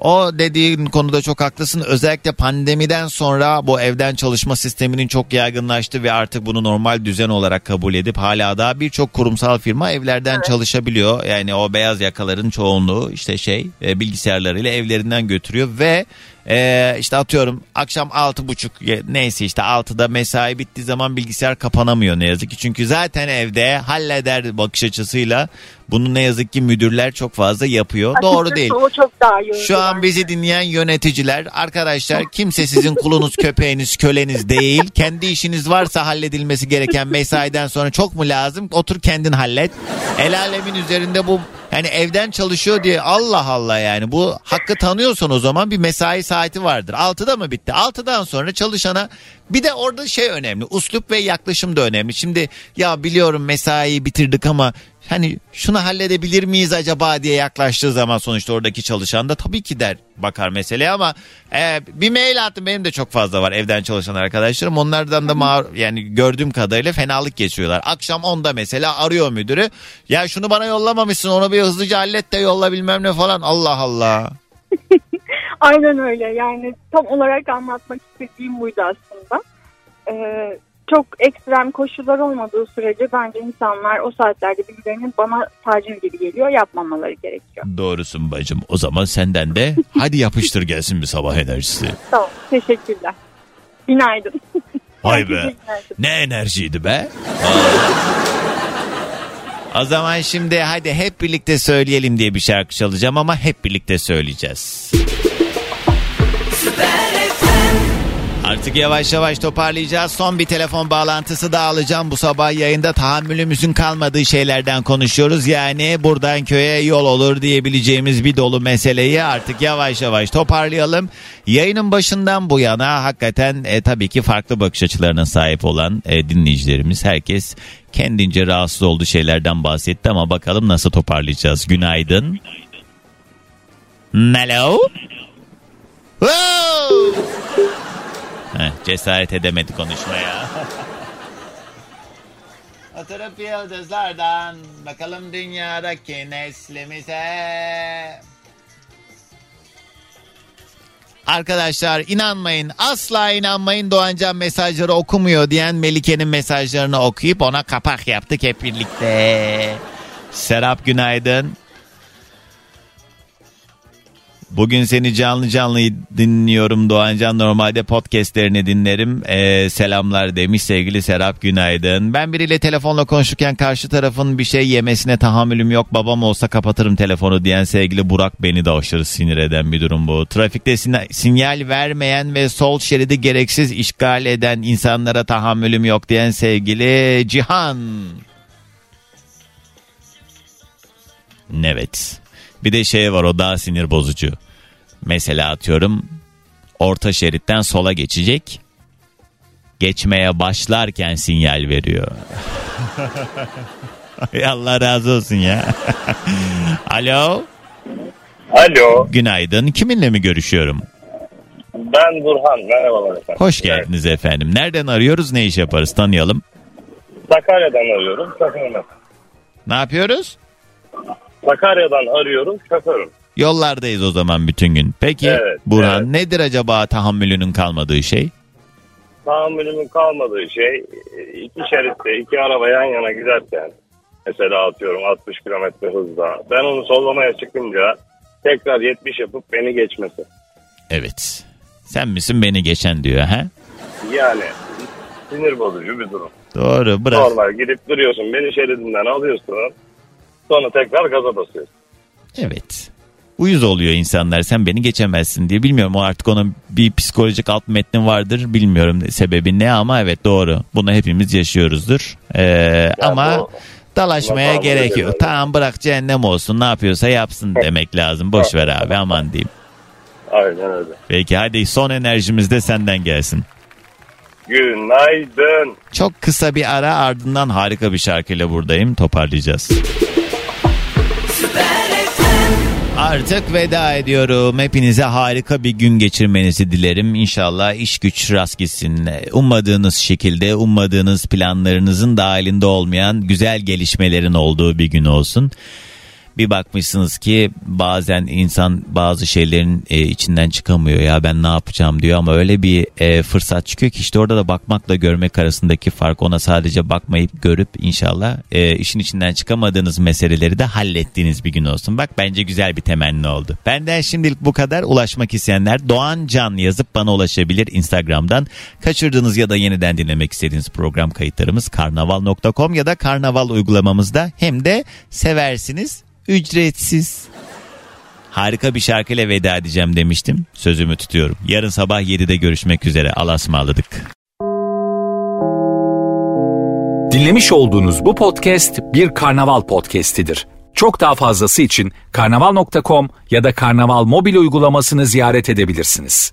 O dediğin konuda çok haklısın. Özellikle pandemiden sonra bu evden çalışma sisteminin çok yaygınlaştı ve artık bunu normal düzen olarak kabul edip hala da birçok kurumsal firma evlerden çalışabiliyor. Yani o beyaz yakaların çoğunluğu işte şey e, bilgisayarlarıyla evlerinden götürüyor ve e, işte atıyorum akşam altı buçuk neyse işte altıda mesai bittiği zaman bilgisayar kapanamıyor ne yazık ki. Çünkü zaten evde halleder bakış açısıyla bunu ne yazık ki müdürler çok fazla yapıyor. Doğru Açıkçası değil. O çok daha. Şu an bizi dinleyen yöneticiler, arkadaşlar kimse sizin kulunuz, köpeğiniz, köleniz değil. Kendi işiniz varsa halledilmesi gereken mesaiden sonra çok mu lazım? Otur kendin hallet. El alemin üzerinde bu yani evden çalışıyor diye Allah Allah yani bu hakkı tanıyorsan o zaman bir mesai saati vardır. 6'da mı bitti? 6'dan sonra çalışana bir de orada şey önemli. Uslup ve yaklaşım da önemli. Şimdi ya biliyorum mesaiyi bitirdik ama hani şunu halledebilir miyiz acaba diye yaklaştığı zaman sonuçta oradaki çalışan da tabii ki der bakar meseleye ama e, bir mail attım benim de çok fazla var evden çalışan arkadaşlarım onlardan da ma- yani gördüğüm kadarıyla fenalık geçiyorlar. Akşam 10'da mesela arıyor müdürü ya şunu bana yollamamışsın onu bir hızlıca hallet de yolla bilmem ne falan Allah Allah. Aynen öyle. Yani tam olarak anlatmak istediğim buydu aslında. Ee, çok ekstrem koşullar olmadığı sürece bence insanlar o saatlerde birbirlerinin bana taciz gibi geliyor yapmamaları gerekiyor. Doğrusun bacım o zaman senden de hadi yapıştır gelsin bir sabah enerjisi. Tamam teşekkürler. Günaydın. Vay be ne enerjiydi be. O zaman şimdi hadi hep birlikte söyleyelim diye bir şarkı çalacağım ama hep birlikte söyleyeceğiz. Artık yavaş yavaş toparlayacağız. Son bir telefon bağlantısı da alacağım. Bu sabah yayında tahammülümüzün kalmadığı şeylerden konuşuyoruz. Yani buradan köye yol olur diyebileceğimiz bir dolu meseleyi artık yavaş yavaş toparlayalım. Yayının başından bu yana hakikaten e, tabii ki farklı bakış açılarına sahip olan e, dinleyicilerimiz herkes kendince rahatsız olduğu şeylerden bahsetti ama bakalım nasıl toparlayacağız. Günaydın. Hello. Wow! Cesaret edemedi konuşmaya. Oturup yıldızlardan bakalım dünyadaki neslimize. Arkadaşlar inanmayın asla inanmayın Doğancan mesajları okumuyor diyen Melike'nin mesajlarını okuyup ona kapak yaptık hep birlikte. Serap günaydın. Bugün seni canlı canlı dinliyorum Doğancan. Normalde podcastlerini dinlerim. Ee, selamlar demiş sevgili Serap günaydın. Ben biriyle telefonla konuşurken karşı tarafın bir şey yemesine tahammülüm yok. Babam olsa kapatırım telefonu diyen sevgili Burak beni de aşırı sinir eden bir durum bu. Trafikte sin- sinyal vermeyen ve sol şeridi gereksiz işgal eden insanlara tahammülüm yok diyen sevgili Cihan. Evet. Bir de şey var o daha sinir bozucu. Mesela atıyorum orta şeritten sola geçecek. Geçmeye başlarken sinyal veriyor. Allah razı olsun ya. Alo. Alo. Günaydın. Kiminle mi görüşüyorum? Ben Burhan. Merhabalar efendim. Hoş geldiniz efendim. Nereden arıyoruz? Ne iş yaparız? Tanıyalım. Sakarya'dan arıyorum. Sakınım. Ne yapıyoruz? Sakarya'dan arıyorum şoförüm. Yollardayız o zaman bütün gün. Peki Evet, Burhan evet. nedir acaba tahammülünün kalmadığı şey? Tahammülümün kalmadığı şey iki şeritte iki araba yan yana giderken mesela atıyorum 60 kilometre hızla ben onu sollamaya çıkınca tekrar 70 yapıp beni geçmesi. Evet. Sen misin beni geçen diyor ha? Yani sinir bozucu bir durum. Doğru bırak. Normal gidip duruyorsun beni şeridinden alıyorsun sonra tekrar gaza basıyorsun. Evet. Uyuz oluyor insanlar sen beni geçemezsin diye. Bilmiyorum o artık onun bir psikolojik alt metni vardır. Bilmiyorum sebebi ne ama evet doğru. Bunu hepimiz yaşıyoruzdur. Ee, ama bu- dalaşmaya gerek yok. Tamam bırak cehennem olsun ne yapıyorsa yapsın demek lazım. Boş ver abi aman diyeyim. Aynen öyle. Peki hadi son enerjimiz de senden gelsin. Günaydın. Çok kısa bir ara ardından harika bir şarkıyla buradayım. Toparlayacağız. Artık veda ediyorum. Hepinize harika bir gün geçirmenizi dilerim. İnşallah iş güç rast gitsin. Ummadığınız şekilde, ummadığınız planlarınızın dahilinde olmayan güzel gelişmelerin olduğu bir gün olsun. Bir bakmışsınız ki bazen insan bazı şeylerin e, içinden çıkamıyor ya ben ne yapacağım diyor ama öyle bir e, fırsat çıkıyor ki işte orada da bakmakla görmek arasındaki fark ona sadece bakmayıp görüp inşallah e, işin içinden çıkamadığınız meseleleri de hallettiğiniz bir gün olsun. Bak bence güzel bir temenni oldu. Benden şimdilik bu kadar ulaşmak isteyenler Doğan Can yazıp bana ulaşabilir Instagram'dan. Kaçırdığınız ya da yeniden dinlemek istediğiniz program kayıtlarımız karnaval.com ya da karnaval uygulamamızda hem de seversiniz ücretsiz. Harika bir şarkıyla veda edeceğim demiştim. Sözümü tutuyorum. Yarın sabah 7'de görüşmek üzere. Alasmaladık. Dinlemiş olduğunuz bu podcast bir karnaval podcastidir. Çok daha fazlası için karnaval.com ya da karnaval mobil uygulamasını ziyaret edebilirsiniz.